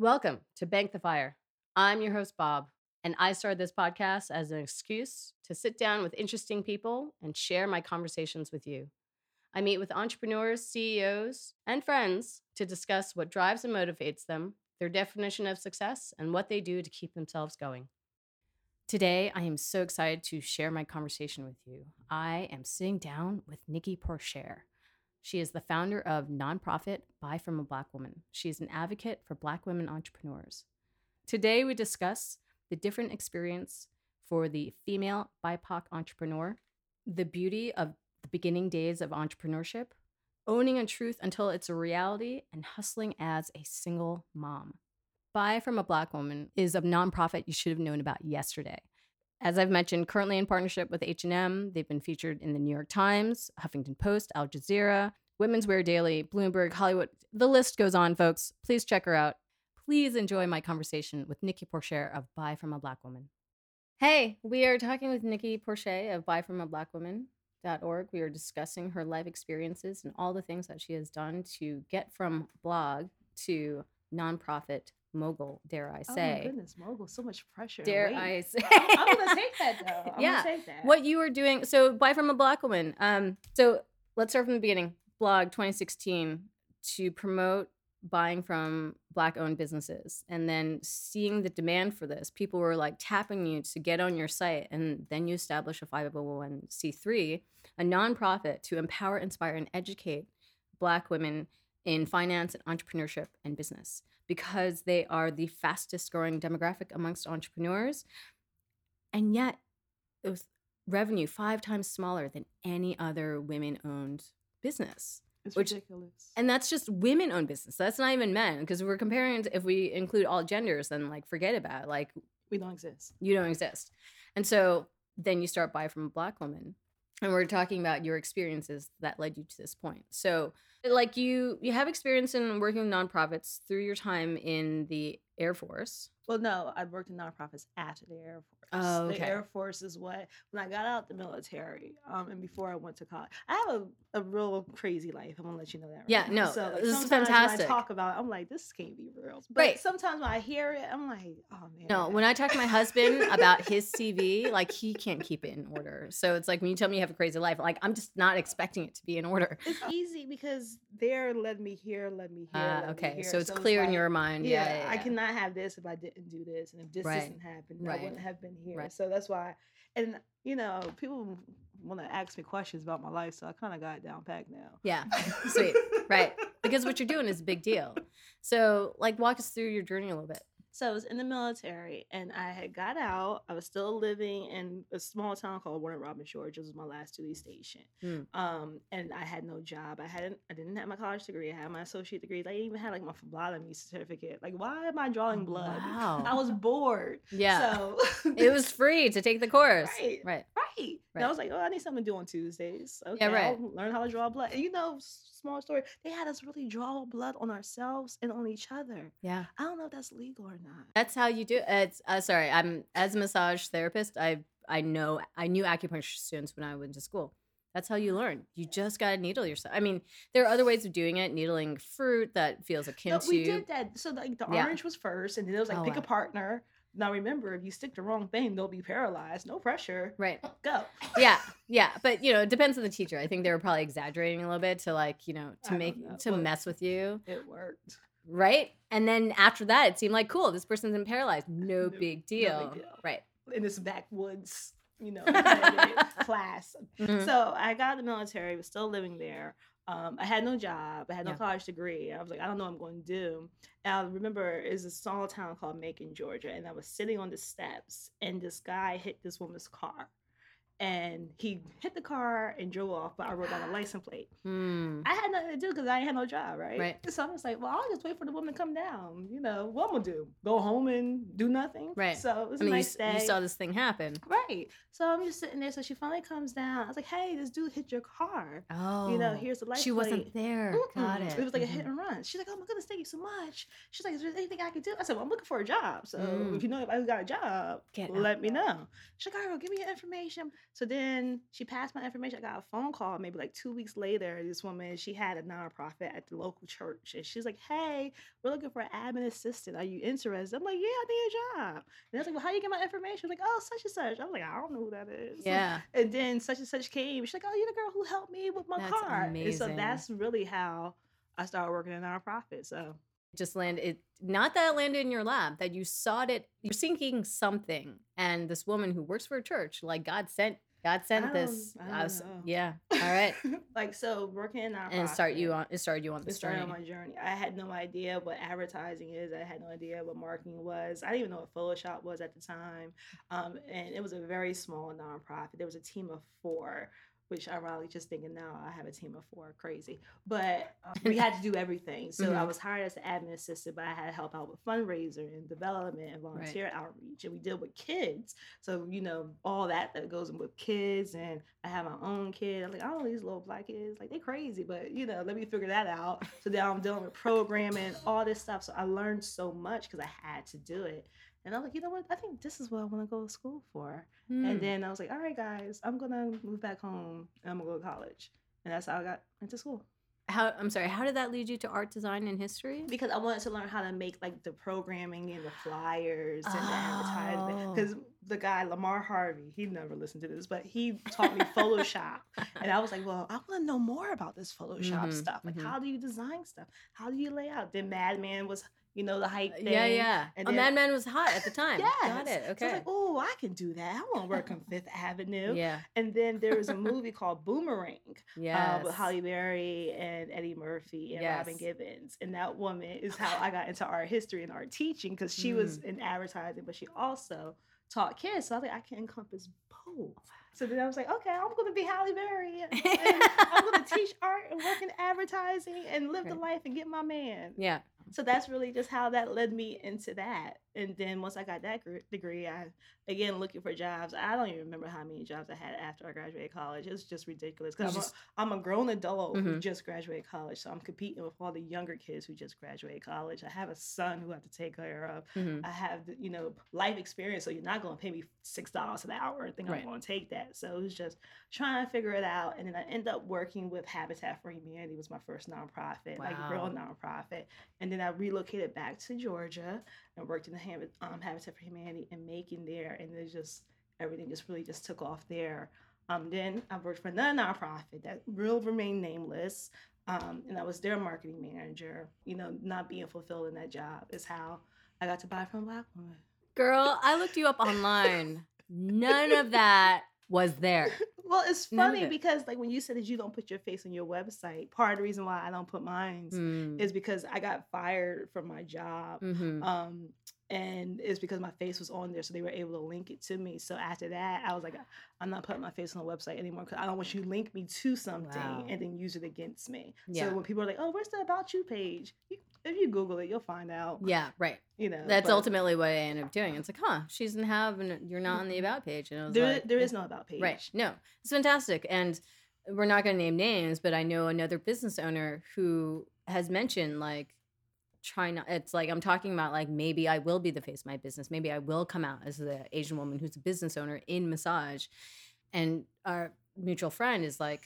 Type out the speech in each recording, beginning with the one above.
Welcome to Bank the Fire. I'm your host, Bob, and I started this podcast as an excuse to sit down with interesting people and share my conversations with you. I meet with entrepreneurs, CEOs, and friends to discuss what drives and motivates them, their definition of success, and what they do to keep themselves going. Today, I am so excited to share my conversation with you. I am sitting down with Nikki Porcher. She is the founder of nonprofit Buy from a Black Woman. She is an advocate for Black women entrepreneurs. Today, we discuss the different experience for the female BIPOC entrepreneur, the beauty of the beginning days of entrepreneurship, owning a truth until it's a reality, and hustling as a single mom. Buy from a Black Woman is a nonprofit you should have known about yesterday. As I've mentioned, currently in partnership with H&M, they've been featured in the New York Times, Huffington Post, Al Jazeera, Women's Wear Daily, Bloomberg, Hollywood. The list goes on, folks. Please check her out. Please enjoy my conversation with Nikki Porcher of Buy from a Black Woman. Hey, we are talking with Nikki Porcher of Buy from a Black Woman.org. We are discussing her life experiences and all the things that she has done to get from blog to nonprofit mogul, dare I say. Oh my goodness, mogul, so much pressure. dare weight. I say. I'm gonna take that though. I'm Yeah. gonna take that. what you were doing. So, buy from a black woman. Um, so let's start from the beginning. Blog 2016 to promote buying from black owned businesses and then seeing the demand for this. People were like tapping you to get on your site and then you establish a 501c3 a nonprofit to empower inspire and educate black women in finance and entrepreneurship and business because they are the fastest growing demographic amongst entrepreneurs and yet with revenue five times smaller than any other women owned business. It's which- ridiculous. And that's just women owned business. That's not even men because we're comparing, if we include all genders, then like forget about it. Like we don't exist. you don't exist. And so then you start buy from a black woman. And we're talking about your experiences that led you to this point. So like you you have experience in working with nonprofits through your time in the Air Force. Well, no, I worked in nonprofits after the Air Force. Oh, okay. The Air Force is what when I got out the military, um, and before I went to college, I have a, a real crazy life. I'm gonna let you know that. Right Yeah, now. no, So like, this is fantastic. When I talk about, it, I'm like, this can't be real. But Right. sometimes when I hear it, I'm like, oh man. No, when I talk to my husband about his CV, like he can't keep it in order. So it's like when you tell me you have a crazy life, like I'm just not expecting it to be in order. it's easy because they're led me here, led me here. Uh, me okay, here. so it's clear in like, your mind. yeah, Yeah, yeah, I cannot have this if I didn't do this, and if this Right. doesn't happen, Right. I wouldn't have been here. Right. So that's why, and you know, people want to ask me questions about my life, so I kind of got it down packed now. Yeah, sweet, right? Because what you're doing is a big deal. So, like, walk us through your journey a little bit. So I was in the military, and I had got out. I was still living in a small town called Warner Robins, Georgia. This was my last duty station. Mm. Um, and I had no job. I hadn't. I didn't have my college degree. I had my associate degree. I even had like my phlebotomy certificate. Like, why am I drawing blood? Wow. I was bored. Yeah, So it was free to take the course. Right. Right. Right. And Right. I was like, oh, I need something to do on Tuesdays. Okay, right. I'll learn how to draw blood. And you know, small story, they had us really draw blood on ourselves and on each other. Yeah, I don't know if that's legal or not. that's how you do. It. It's uh, sorry. I'm as a massage therapist. I I know I knew acupuncture students when I went to school. That's how you learn. You just gotta needle yourself. I mean, there are other ways of doing it. Needling fruit that feels akin No, to. we did that. So like the Yeah. orange was first, and then it was like Oh, pick wow. a partner. Now remember, if you stick the wrong thing, they'll be paralyzed. No pressure. Right. Go. yeah yeah but you know it depends on the teacher i think they were probably exaggerating a little bit to like you know to don't make know. to mess with you It worked. right and then after that it seemed like cool this person's been paralyzed no, No- big no deal big deal. right In this backwoods, you know, class. Mhm. So I got out of the military, was still living there. Um, I had no job. I had no Yeah. college degree. I was like, I don't know what I'm going to do. And I remember it's a small town called Macon, Georgia, and I was sitting on the steps, and this guy hit this woman's car, and he hit the car and drove off. But I wrote down a license plate. Hmm. I had nothing to do because I had no job, right? Right. So I'm just like, well, I'll just wait for the woman to come down. You know, what I'm gonna do? Go home and do nothing? Right. So it was i mean a you, nice s- day. you saw this thing happen Right. So I'm just sitting there. So she finally comes down. I was like, hey, this dude hit your car. oh You know, here's the license she wasn't there got Mm-mm. it It was like a Mhm. hit and run. She's like, oh my goodness, thank you so much. She's like, is there anything I can do? I said, well, I'm looking for a job. So Mm. if you know if I got a job, Get out let me know. She's like, all right, well, give me your information. So then she passed my information. I got a phone call maybe like two weeks later. This woman, she had a nonprofit at the local church. And she's like, Hey, we're looking for an admin assistant. Are you interested? I'm like, Yeah, I need a job. And I was like, Well, how you get my information? I'm Like, oh, such and such. I'm like, I don't know who that is. Yeah. And then such and such came. She's like, Oh, you're the girl who helped me with my That's car. And so that's really how I started working in nonprofit. So just landed it not that it landed in your lap that you sought it you're seeking something and this woman who works for a church like god sent god sent don't- this I I was- yeah all right like so working in and start you on it started you on the started journey on my journey. I had no idea what advertising is. I had no idea what marketing was. I didn't even know what Photoshop was at the time. Um, and it was a very small nonprofit. There was a team of four, which ironically, just thinking now, I have a team of four. Crazy. But um, we had to do everything. So I Mhm. was hired as an admin assistant, but I had to help out with fundraiser and development and volunteer outreach. And we deal with kids. So, you know, all that that goes in with kids. And I have my own kid. I'm like, oh, these little black kids, like they're crazy, but you know, let me figure that out. So now I'm dealing with programming, all this stuff. So I learned so much because I had to do it. And I was like, you know what? I think this is what I want to go to school for. Hmm. And then I was like, all right, guys, I'm gonna move back home and I'm gonna go to college. And that's how I got into school. how i'm sorry how did that lead you to art design and history Because I wanted to learn how to make like the programming and the flyers and the advertisement. Oh. Because the guy Lamar Harvey, he never listened to this, but he taught me Photoshop, and I was like, well, I want to know more about this Photoshop Mhm, stuff. Like, mhm. how do you design stuff? How do you lay out? Then Mad Men was, you know, the hype thing. Uh, yeah yeah and a then- Mad Men was hot at the time Yes. got it Okay. So I was like, oh, I can do that. I want to work on Fifth Avenue. yeah And then there was a movie called Boomerang yeah uh, with Halle Berry and Eddie Murphy and Robin Yes. Givens. And that woman is how I got into art history and art teaching because she was Mm. in advertising, but she also taught kids. So I was like, I can encompass both. So then I was like, okay, I'm going to be Halle Berry. And I'm going to teach art and work in advertising and live the life and get my man. yeah So that's really just how that led me into that. And then once I got that gr- degree, I again looking for jobs. I don't even remember how many jobs I had after I graduated college. It was just ridiculous because I'm, a- I'm a grown adult who Mhm. just graduated college, so I'm competing with all the younger kids who just graduated college. I have a son who I have to take care of. Mhm. I have the, you know life experience, so you're not going to pay me six dollars an hour and think Right. I'm going to take that. So it was just trying to figure it out, and then I end up working with Habitat for Humanity. Was my first nonprofit, like real nonprofit, and then I relocated back to Georgia and worked in the Habit, um, Habitat for Humanity and making there, and then just everything just really just took off there. Um, then I worked for another nonprofit that will remain nameless. Um, and I was their marketing manager. You know, not being fulfilled in that job is how I got to buy from a black woman. girl i looked you up online none of that was there Well, it's funny because like when you said that you don't put your face on your website, part of the reason why I don't put mine Mm. is because I got fired from my job. Mhm. Um, and it's because my face was on there, so they were able to link it to me. So after that, I was like, I'm not putting my face on the website anymore because I don't want you to link me to something Wow. and then use it against me. Yeah. So when people are like, "Oh, where's the about you page?" You, if you Google it, you'll find out. yeah right You know, That's but ultimately what I ended up doing. It's like, huh, she doesn't have, and you're not on the Mhm. about page. And I was There, like, there is no about page. Right. No, it's fantastic. And we're not going to name names, but I know another business owner who has mentioned like trying not, it's like I'm talking about like maybe I will be the face of my business. Maybe I will come out as the Asian woman who's a business owner in massage. And our mutual friend is like,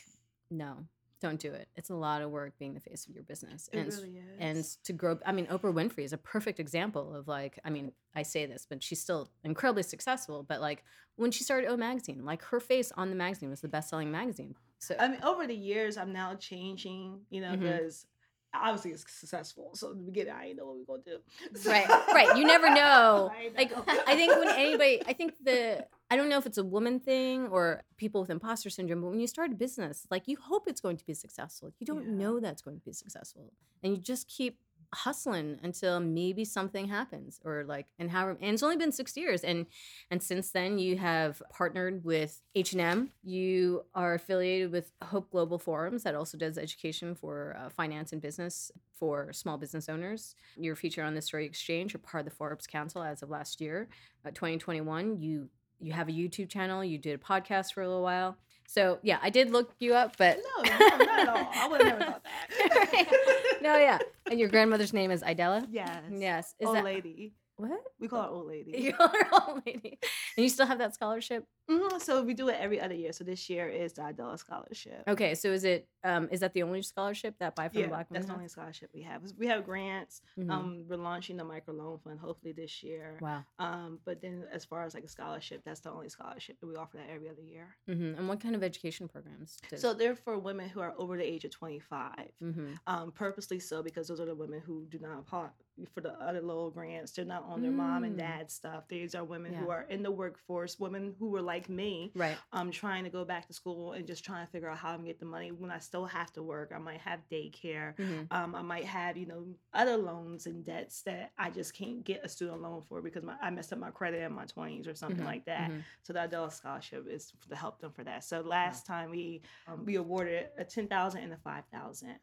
no, don't do it. It's a lot of work being the face of your business. It and really is. and to grow i mean oprah winfrey is a perfect example of like i mean i say this but she's still incredibly successful but like when she started o magazine like her face on the magazine was the best-selling magazine so I mean, over the years, I'm now changing, you know, mm-hmm. because obviously it's successful. So in the beginning, I didn't know what we were gonna do. right right you never know I like i think when anybody i think the i don't know if it's a woman thing or people with imposter syndrome but when you start a business like you hope it's going to be successful. You don't Yeah. know that's going to be successful and you just keep hustling until maybe something happens or like and how and it's only been six years and and since then you have partnered with h&m you are affiliated with hope global forums that also does education for uh, finance and business for small business owners. You're featured on the story exchange you're part of the forbes council as of last year. Uh, 2021 you you have a youtube channel you did a podcast for a little while so yeah i did look you up but No, no, not at all. I would have never thought that. no yeah and your grandmother's name is idella Yes. yes is Old that lady. What? We call her old lady. You are old lady. And you still have that scholarship? Mhm, So we do it every other year. So this year is the Idella Scholarship. Okay, so is it um is that the only scholarship that buy from Yeah, black that's the only scholarship we have. We have grants. Mhm. Um, we're launching the microloan fund hopefully this year. wow. Um, but then as far as like a scholarship, that's the only scholarship that we offer that every other year. hmm And what kind of education programs? Does, So they're for women who are over the age of 25. Mhm. Um, purposely so because those are the women who do not apply for the other low grants. They're not on their mom and Mm. dad stuff. These are women who are in the workforce, women who were like me, right. um, trying to go back to school and just trying to figure out how I'm gonna get the money when I still have to work. I might have daycare. hmm Um, I might have, you know, other loans and debts that I just can't get a student loan for because my, I messed up my credit in my 20s or something Mhm, like that. mhm. So the Idella Scholarship is to help them for that. So last time we um, we awarded a 10,000 and a 5,000.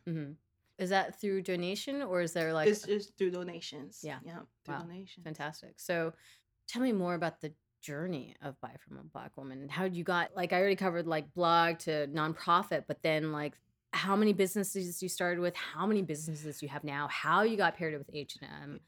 Is that through donation or is there like it's just through donations. Yeah. Yeah. Through Wow. donations. fantastic? So tell me more about the journey of buy from a black woman. How you got like I already covered like blog to nonprofit, but then like how many businesses you started with, how many businesses you have now, how you got paired with H and M.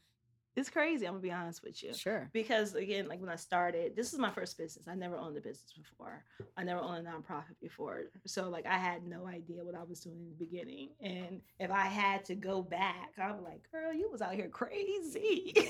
It's crazy. I'm gonna be honest with you. Sure. Because again, like when I started, this is my first business. I never owned a business before. I never owned a nonprofit before. So like I had no idea what I was doing in the beginning. And if I had to go back, I'm like, girl, you was out here crazy.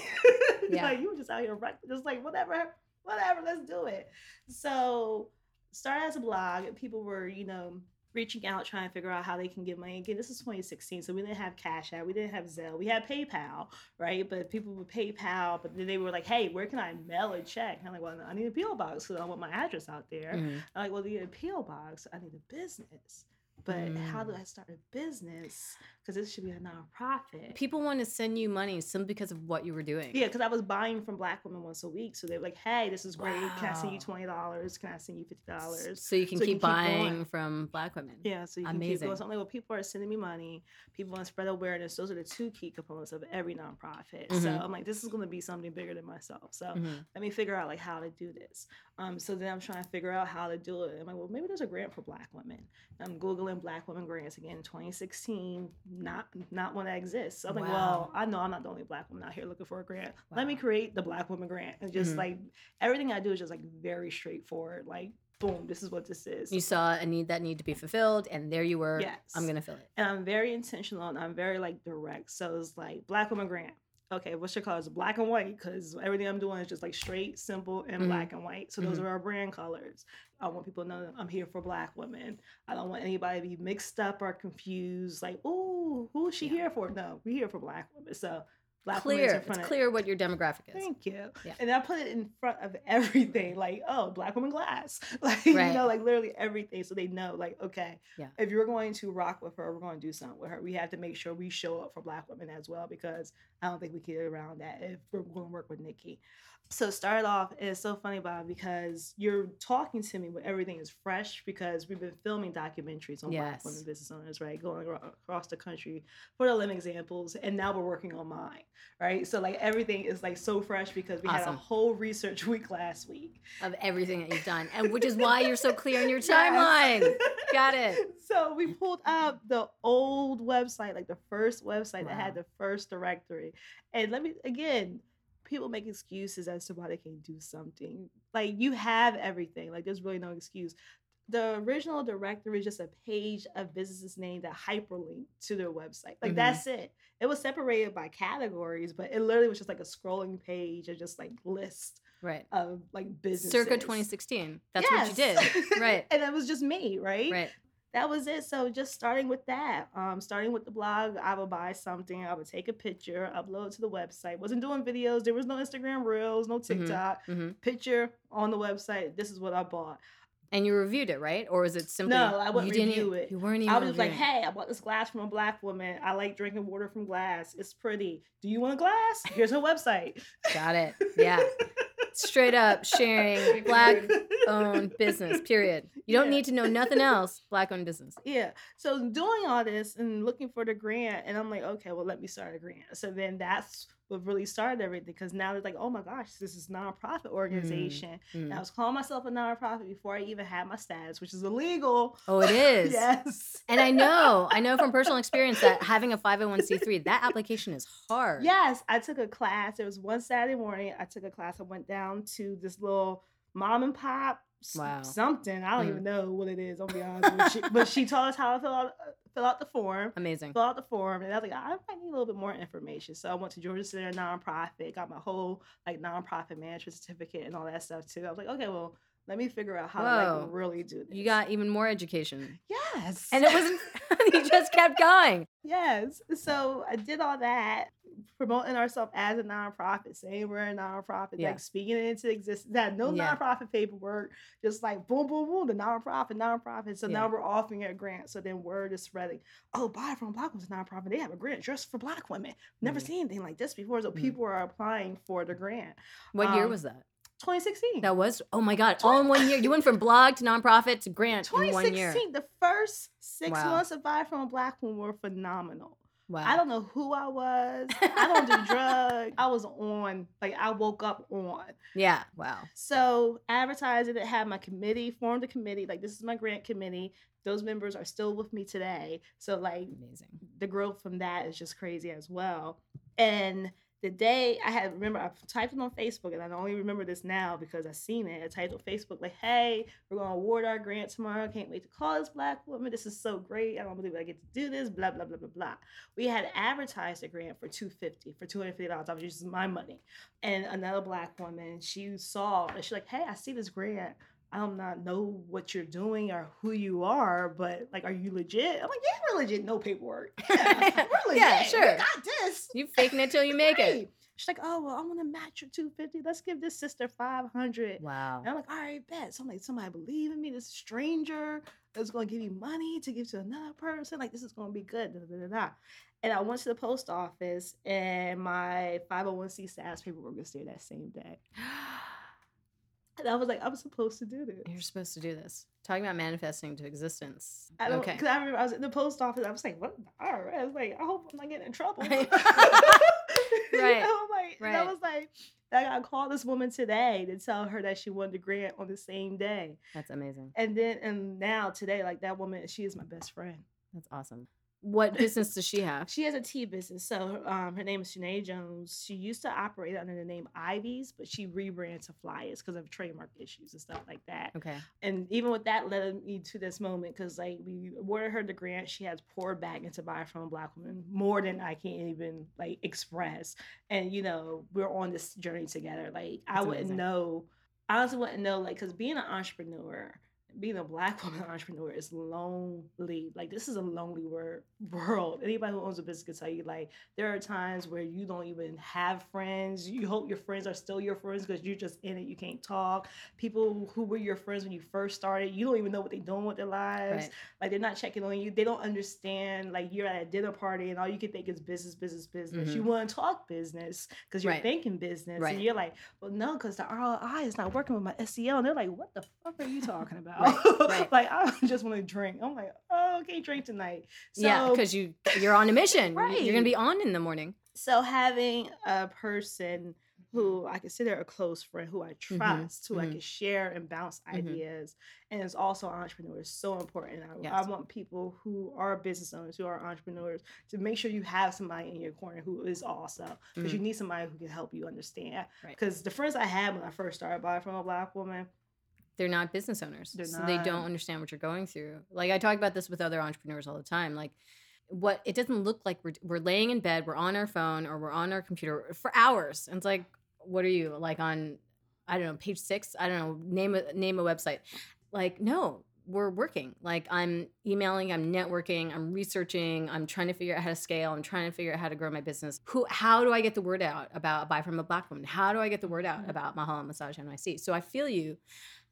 Yeah. like you were just out here right, just like whatever, whatever, let's do it. So started as a blog, people were, you know, reaching out trying to figure out how they can get money. Again, this is 2016, so we didn't have Cash App, we didn't have Zelle, we had PayPal, right? But people would PayPal, but then they were like, "Hey, where can I mail a check?" And I'm like, "Well, I need a PO box because I want my address out there." Mhm. I'm like, "Well, you need a PO box. I need a business." But how do Mm. I start a business? Because this should be a nonprofit. People want to send you money simply because of what you were doing. Yeah, because I was buying from black women once a week. So they were like, hey, this is great. Can I send you twenty dollars? Can I send you fifty dollars? So you can So you keep can keep buying going. from black women. Yeah, so you can keep Amazing. going. So I'm like, well, people are sending me money. People want to spread awareness. Those are the two key components of every nonprofit. So Mhm. I'm like, this is going to be something bigger than myself. So Mhm. let me figure out like how to do this. Um, so then I'm trying to figure out how to do it. I'm like, well, maybe there's a grant for Black women. I'm googling Black women grants again. in 2016, not not one that exists. So I'm like, Wow. well, I know I'm not the only Black woman out here looking for a grant. Let me create the Black Woman grant and just Mhm. like everything I do is just like very straightforward. Like, boom, this is what this is. You saw a need that need to be fulfilled, and there you were. Yes. I'm gonna fill it. and I'm very intentional and I'm very like direct. So it's like Black woman grant. Okay, what's your colors? Black and white, because everything I'm doing is just like straight, simple, and Mhm. black and white. So those Mhm. are our brand colors. I want people to know that I'm here for Black women. I don't want anybody to be mixed up or confused. Like, oh, who is she Yeah. here for? No, we're here for Black women. So Black women Clear. It's of clear what your demographic is. Thank you. Yeah. And I put it in front of everything, like, oh, black woman glass. Like, Right. you know, like literally everything. So they know, like, okay, Yeah. if you're going to rock with her, we're going to do something with her. We have to make sure we show up for black women as well because I don't think we can get around that if we're going to work with Nikki. So start off, it's so funny, Bob, because you're talking to me when everything is fresh because we've been filming documentaries on black women business owners, right? Going across the country for the living examples. And now we're working on mine, right? So like everything is like so fresh because we had a whole research week last week. Of everything that you've done, and which is why you're so clear in your Yes. timeline. Got it. So we pulled up the old website, like the first website that had the first directory. And let me again, people make excuses as to why they can't do something. Like you have everything. Like there's really no excuse. The original directory is just a page of businesses name that hyperlink to their website. Like Mhm. that's it. It was separated by categories, but it literally was just like a scrolling page of just like list Right. of like businesses. Circa 2016. That's what you did. Right. and that was just me, right? Right. That was it. So just starting with that, um, starting with the blog, I would buy something, I would take a picture, upload to the website. Wasn't doing videos. There was no Instagram Reels, no TikTok. hmm Picture on the website. This is what I bought. And you reviewed it, right? Or is it simply No, I wouldn't review it. You weren't even. I was just like, hey, I bought this glass from a black woman. I like drinking water from glass. It's pretty. Do you want a glass? Here's her website. Got it. Yeah. Straight up sharing black owned business. Period. You don't Yeah. need to know nothing else. Black owned business. Yeah. So doing all this and looking for the grant, and I'm like, okay, well, let me start a grant. So then that's what really started everything because now they're like, oh my gosh, this is nonprofit organization. Mm. And I was calling myself a nonprofit before I even had my status, which is illegal. Oh, it is. yes. And I know, I know from personal experience that having a 501c3, that application is hard. Yes, I took a class. It was one Saturday morning. I took a class. I went down to this little mom and pop Wow. something. I don't Mm. even know what it is. I'll be honest with you. But she taught us how to fill out uh, fill out the form. Amazing. Fill out the form, and I was like, I might need a little bit more information. So I went to Georgia Center nonprofit, got my whole like nonprofit management certificate and all that stuff too. I was like, okay, well, let me figure out how to like really do this. You got even more education. yes, And it wasn't, you just kept going. Yes. So I did all that, promoting ourselves as a nonprofit, saying we're a nonprofit, Yeah. like speaking it into existence. That no Yeah. nonprofit paperwork, just like boom, boom, boom, the nonprofit, nonprofit. So Yeah. now we're offering a grant. So then word is spreading. Oh, Buy from Black Women's nonprofit. They have a grant just for Black women. Never Mhm. seen anything like this before. So Mhm. people are applying for the grant. What year Um, was that? 2016. That was, oh my God, all in one year. You went from blog to nonprofit to grant in one year. 2016, the first six Wow. months of Buy from a Black Woman were phenomenal. Wow. I don't know who I was. I don't do drugs. I was on, like I woke up on. Yeah. Wow. So advertising it had my committee, formed a committee. Like this is my grant committee. Those members are still with me today. So like Amazing. the growth from that is just crazy as well. And the day I had remember I typed it on Facebook and I only remember this now because I seen it. I typed on Facebook like, "Hey, we're gonna award our grant tomorrow. Can't wait to call this black woman. This is so great. I don't believe I get to do this. Blah blah blah blah blah." We had advertised a grant for two fifty for two hundred fifty dollars. I was using my money, and another black woman she saw and she's like, "Hey, I see this grant." I don't not know what you're doing or who you are, but like, are you legit? I'm like, yeah, we're legit. No paperwork. Yeah, we're legit. Yeah, We sure. got this. You faking it till you make it. She's like, oh well, I'm gonna match your 250. Let's give this sister 500. Wow. And I'm like, all right, bet. So I'm like, somebody believe in me. This stranger is going to give me money to give to another person. Like, this is to be good. Da, da, da. And I went to the post office, and my 501c status paperwork was there that same day. And I was like, I'm supposed to do this. You're supposed to do this. Talking about manifesting to existence. I don't, okay. Because I remember I was in the post office. I was like, what? All right. I was like, I hope I'm not getting in trouble. Right. You know, like, and I was like, I got called this woman today to tell her that she won the grant on the same day. That's amazing. And then, and now today, like that woman, she is my best friend. That's awesome. What business does she have? She has a tea business. So um, her name is Sinead Jones. She used to operate under the name Ivy's, but she rebranded to Flyers because of trademark issues and stuff like that. Okay. And even with that led me to this moment because like we awarded her the grant, she has poured back into buy from a black woman more than I can even like express. And you know, we're on this journey together. Like I wouldn't amazing. know, I honestly wouldn't know, like, because being an entrepreneur, being a black woman entrepreneur is lonely. Like this is a lonely word world. Anybody who owns a business can tell you, like, there are times where you don't even have friends. You hope your friends are still your friends because you're just in it. You can't talk. People who were your friends when you first started, you don't even know what they're doing with their lives. Right. Like they're not checking on you. They don't understand. Like you're at a dinner party and all you can think is business, business, business. You Mhm. want to talk business because you're Right. thinking business, Right. and you're like, well, no, because the ROI is not working with my SEO. And they're like, what the fuck are you talking about? Right, right. like I just want to drink. I'm like, oh, okay, drink tonight. So, yeah, because you you're on a mission. right. You're gonna be on in the morning. so having a person who I consider a close friend, who I trust, who I mhm. can share and bounce Mhm. ideas, and is also an entrepreneur is so important. I, I want people who are business owners, who are entrepreneurs, to make sure you have somebody in your corner who is also because you need somebody who can help you understand. Mm-hmm. Right. Because the friends I had when I first started buying from a black woman, They're not business owners. They're so they don't understand what you're going through. Like I talk about this with other entrepreneurs all the time. Like what it doesn't look like we're we're laying in bed, we're on our phone or we're on our computer for hours. And it's like, what are you like on I don't know, page six? I don't know, name a name a website. Like, no, we're working. Like I'm emailing, I'm networking, I'm researching, I'm trying to figure out how to scale, I'm trying to figure out how to grow my business. Who how do I get the word out about buy from a black woman? How do I get the word out Mhm. about Mahala Massage NYC? So I feel you.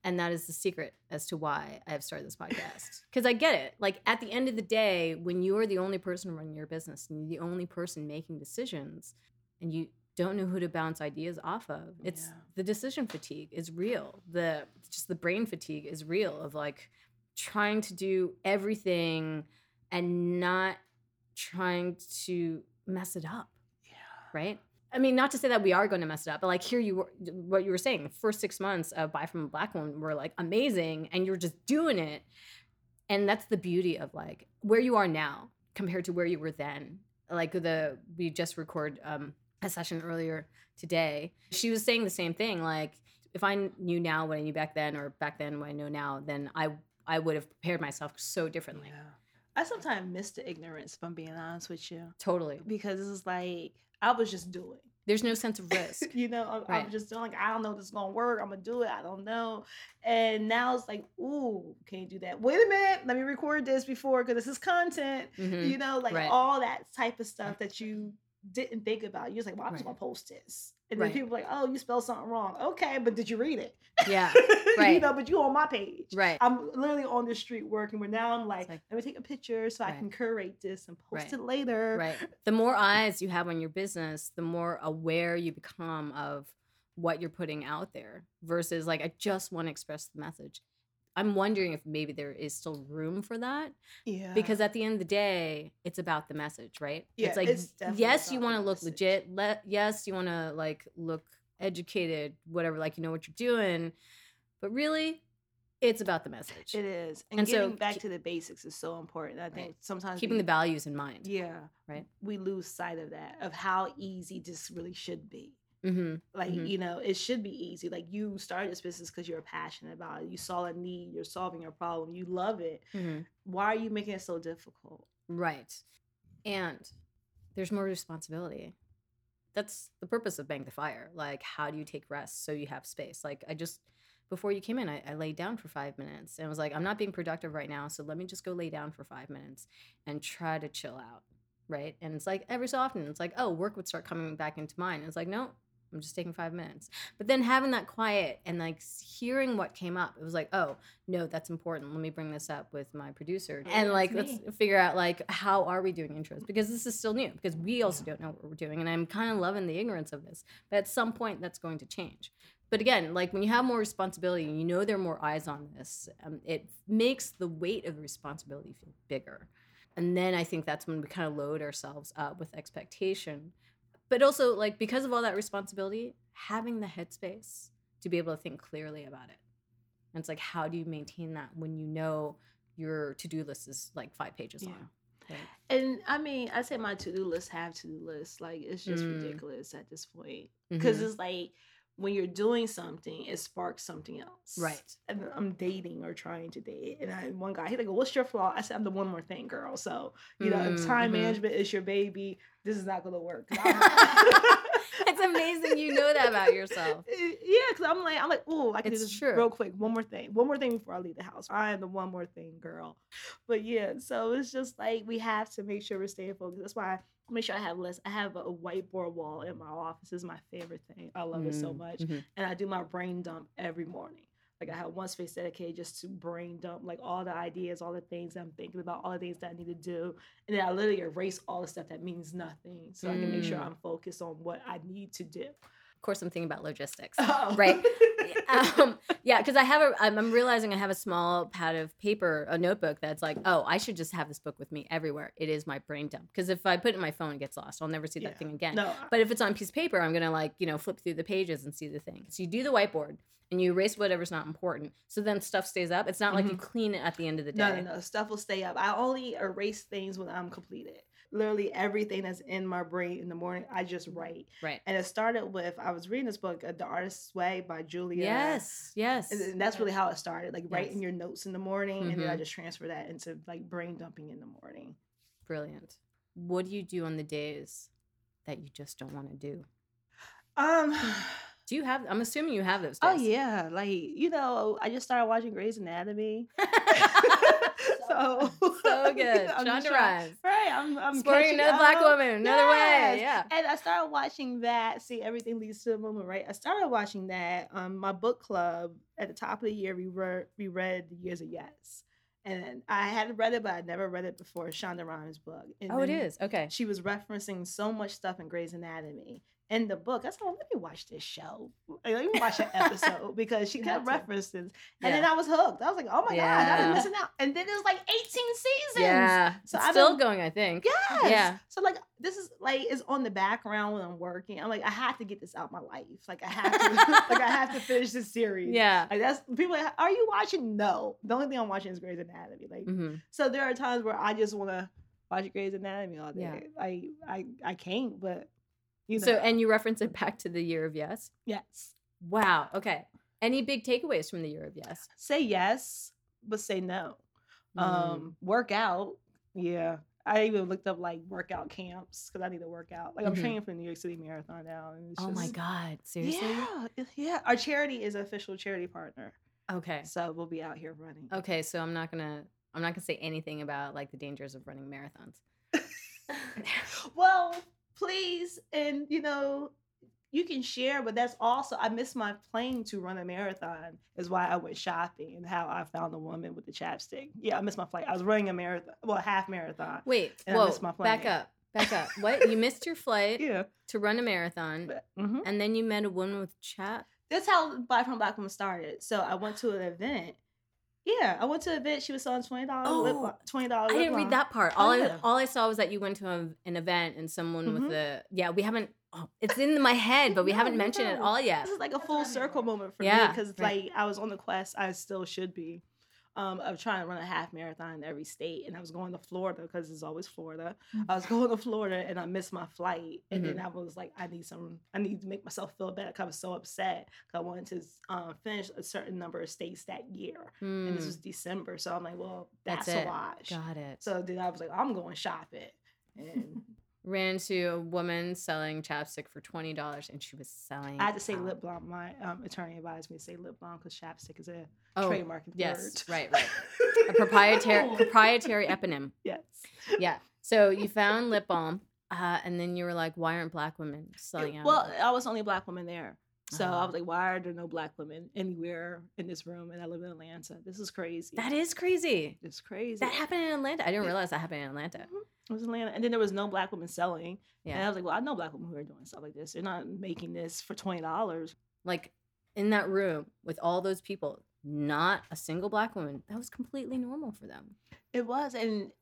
And that is the secret as to why I have started this podcast. Because I get it. Like at the end of the day, when you're the only person running your business and you're the only person making decisions and you don't know who to bounce ideas off of, it's Yeah. the decision fatigue is real. The just the brain fatigue is real of like trying to do everything and not trying to mess it up yeah, right? I mean, not to say that we are going to mess it up, but like here you were, what you were saying, the first six months of Buy from a Black Woman were like amazing, and you're just doing it, and that's the beauty of like where you are now compared to where you were then. Like the we just record um, a session earlier today. She was saying the same thing. Like if I knew now what I knew back then, or back then what I know now, then I I would have prepared myself so differently. Yeah. I sometimes miss the ignorance, if I'm being honest with you, Totally. because it's like I was just doing. There's no sense of risk. you know, I'm, Right. I'm just doing like I don't know if this is gonna work. I'm gonna do it. I don't know. And now it's like, ooh, can't do that? Wait a minute, let me record this before because this is content. Mhm. You know, like Right. all that type of stuff that you didn't think about. You're just like, well, I'm just gonna post this. And then Right. people are like, oh, you spelled something wrong. Okay, but did you read it? Yeah, you know, but you on my page. Right. I'm literally on the street working, but now I'm like, like- let me take a picture so I can curate this and post Right. it later. Right. The more eyes you have on your business, the more aware you become of what you're putting out there versus like, I just want to express the message. I'm wondering if maybe there is still room for that Yeah. because at the end of the day, it's about the message, right? Yeah, it's like, it's yes, you want to look message. legit. Le- yes, you want to like look educated, whatever, like you know what you're doing. But really, it's about the message. It is. And, And so getting back to the basics is so important. I think Right. sometimes Keeping we, the values in mind. yeah, Right. We lose sight of that, of how easy this really should be. Hmm Like, Mhm. you know, it should be easy. Like you started this business because you're passionate about it. You saw a need, you're solving your problem, you love it. hmm Why are you making it so difficult? Right. And there's more responsibility. That's the purpose of Bank the Fire. Like, how do you take rest so you have space? Like, I just, before you came in, I, I laid down for five minutes and was like, I'm not being productive right now. So let me just go lay down for five minutes and try to chill out. Right. And it's like every so often, it's like, oh, work would start coming back into mind. And it's like, no, I'm just taking five minutes. But then having that quiet and like hearing what came up, it was like, oh, no, that's important. Let me bring this up with my producer. And that's like, let's figure out like, how are we doing intros? Because this is still new because we also don't know what we're doing. And I'm kind of loving the ignorance of this. But at some point, that's going to change. But again, like when you have more responsibility and you know there are more eyes on this, um, it makes the weight of the responsibility feel bigger. And then I think that's when we kind of load ourselves up with expectation. But also, like, because of all that responsibility, having the headspace to be able to think clearly about it. And it's like, how do you maintain that when you know your to do list is like five pages Yeah. long? Right? And I mean, I say my to do list have to do lists. Like it's just Mm. ridiculous at this point because Mhm. it's like when you're doing something, it sparks something else. Right. And I'm dating or trying to date, and I one guy he's like, "What's your flaw?" I said, "I'm the one more thing, girl." So you know, if Mm, time mhm. management is your baby, this is not gonna work. It's amazing you know that about yourself. Yeah, because I'm like, I'm like, oh, I can do this true. real quick. One more thing, one more thing before I leave the house. I am the one more thing girl. But yeah, so it's just like we have to make sure we're staying focused. That's why I make sure I have lists. I have a whiteboard wall in my office. Is my favorite thing. I love it so Mm, much, mhm. and I do my brain dump every morning. Like I have one space dedicated just to brain dump, like all the ideas, all the things I'm thinking about, all the things that I need to do, and then I literally erase all the stuff that means nothing, so I can make sure Mm. I'm focused on what I need to do. Course, I'm thinking about logistics. Oh. Right. um, yeah, because I have a, I'm, I'm realizing I have a small pad of paper, a notebook that's like, oh, I should just have this book with me everywhere. It is my brain dump. Because if I put it in my phone, it gets lost. I'll never see Yeah. that thing again. No, But if it's on a piece of paper, I'm gonna like, you know, flip through the pages and see the thing. So you do the whiteboard and you erase whatever's not important. So then stuff stays up. It's not like you clean it at the end of the day. No, no, no. Stuff will stay up. I only erase things when I'm completed. Literally everything that's in my brain in the morning, I just write. Right. And it started with I was reading this book, uh, The Artist's Way by Julia. Yes. Yes. And that's really how it started. Like writing Yes. your notes in the morning, and then I Mhm. just transfer that into like brain dumping in the morning. Brilliant. What do you do on the days that you just don't want to do? Um. Do you have? I'm assuming you have those. Oh yeah, like you know, I just started watching Grey's Anatomy. so so good. I'm Shonda Rhimes. Right, I'm, I'm Supporting another black woman, another way. Yeah. And I started watching that. See, everything leads to a moment, right? I started watching that. Um, my book club at the top of the year, we read we read The Years of Yes, and I hadn't read it, but I'd never read it before. Shonda Rhimes' book. And Oh, it is. Okay. She was referencing so much stuff in Grey's Anatomy. In the book. I said, well, let me watch this show. Like, let me watch an episode because she kept had references. And then I was hooked. I was like, oh my God, I've been missing out. And then it was like 18 seasons. Yeah. So I've still been- going, I think. Yes. Yeah. So like this is like it's on the background when I'm working. I'm like, I have to get this out my life. Like I have to like I have to finish this series. Yeah. Like that's people are like, are you watching? No. The only thing I'm watching is Grey's Anatomy. Like hmm so there are times where I just want to watch Grey's Anatomy all day. Yeah. I I I can't, but you know. So, and you reference it back to the year of yes. yes. Wow. Okay. Any big takeaways from the year of yes? Say yes, but say no. Mm. Um work out. Yeah. I even looked up like workout camps because I need to work out. Like I'm Mhm. training for the New York City Marathon now. And oh my God. Seriously? Yeah, yeah. Our charity is an official charity partner, Okay. so we'll be out here running. Okay. So I'm not gonna. I'm not gonna say anything about like the dangers of running marathons. well, please, and you know, you can share, but that's also I missed my plane to run a marathon. Is why I went shopping and how I found the woman with the chapstick. Yeah, I missed my flight. I was running a marathon, well, a half marathon. Wait. And I whoa. missed my back up. Back up. What? You missed your flight Yeah, to run a marathon, but, mhm. and then you met a woman with chap. that's how Black from Black Woman started. So I went to an event. Yeah, I went to an event. She was selling twenty dollars. Oh, twenty dollars. I didn't read that part. Oh, All yeah. I all I saw was that you went to a, an event and someone Mhm. with a yeah. We haven't. Oh, it's in my head, but we No, haven't you mentioned it all yet. This is like a full circle moment for me because right. like I was on the quest, I still should be, um, of trying to run a half marathon in every state, and I was going to Florida because it's always Florida. I was going to Florida and I missed my flight, and Mm-hmm. then I was like, I need some, I need to make myself feel better. I was so upset because I wanted to um, finish a certain number of states that year, and this was December, so I'm like, well, That's that's, a wash. got it. So then I was like, I'm going shopping, and Ran to a woman selling chapstick for twenty dollars, and she was selling. I had to say lip balm. My um, attorney advised me to say lip balm because chapstick is a Oh, trademark yes, word. right, right. A proprietary proprietary eponym. yes. Yeah. So you found lip balm, uh, and then you were like, "Why aren't black women selling out?" Well, I was the only black woman there. So I Ah. was like, why are there no black women anywhere in this room? And I live in Atlanta. This is crazy. that is crazy. it's crazy. That happened in Atlanta. I didn't realize that happened in Atlanta. Mhm. It was Atlanta. And then there was no black women selling. Yeah. And I was like, well, I know black women who are doing stuff like this. They're not making this for twenty dollars. Like in that room with all those people, not a single black woman. That was completely normal for them. It was, and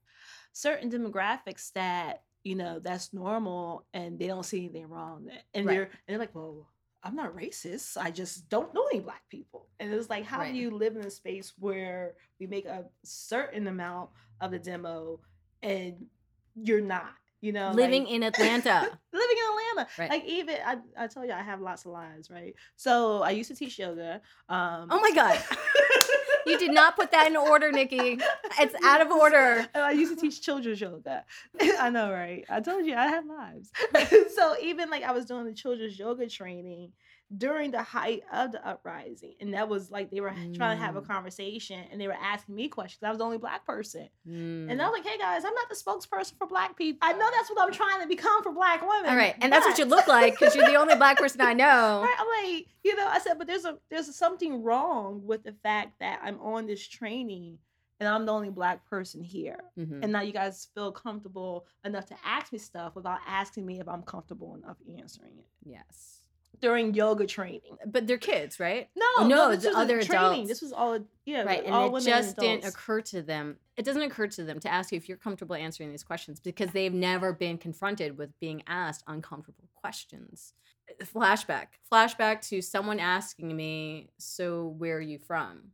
certain demographics that you know that's normal, and they don't see anything wrong. And Right. they're and they're like, well, I'm not racist. I just don't know any black people. And it's like, how Right. do you live in a space where we make a certain amount of the demo, and you're not, you know, Living like- in Atlanta. living in Atlanta. Right. Like even I, I told you I have lots of lives, right? So I used to teach yoga. Um, Oh my God. You did not put that in order, Nikki. It's out of order. Oh, I used to teach children's yoga. I know, right? I told you I have lives. so even like I was doing the children's yoga training during the height of the uprising, and that was like they were trying to have a Mm. conversation, and they were asking me questions. I was the only black person, and Mm. I was like, "Hey guys, I'm not the spokesperson for black people. I know that's what I'm trying to become for black women. All right, and that's what you look like because you're the only black person I know. Right, I'm like, you know, I said, but there's a there's something wrong with the fact that I'm on this training and I'm the only black person here. Mhm. And now you guys feel comfortable enough to ask me stuff without asking me if I'm comfortable enough answering it Yes, during yoga training. but they're kids, right? No, Oh, no, no, this the other training. adults. This was all yeah, right and it just didn't occur to them it doesn't occur to them to ask you if you're comfortable answering these questions because they've never been confronted with being asked uncomfortable questions uh, flashback flashback to someone asking me so where are you from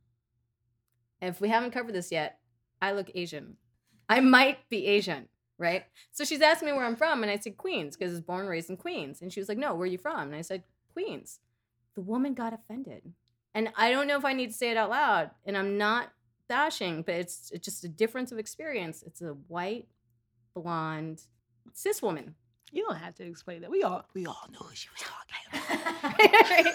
if we haven't covered this yet i look asian i might be asian right so she's asking me where i'm from and i said queens because i was born and raised in queens and she was like no where are you from and i said queens the woman got offended and I don't know if I need to say it out loud. And I'm not bashing, but it's, it's just a difference of experience. It's a white, blonde, cis woman. You don't have to explain that. We all we all knew who she was talking about. right,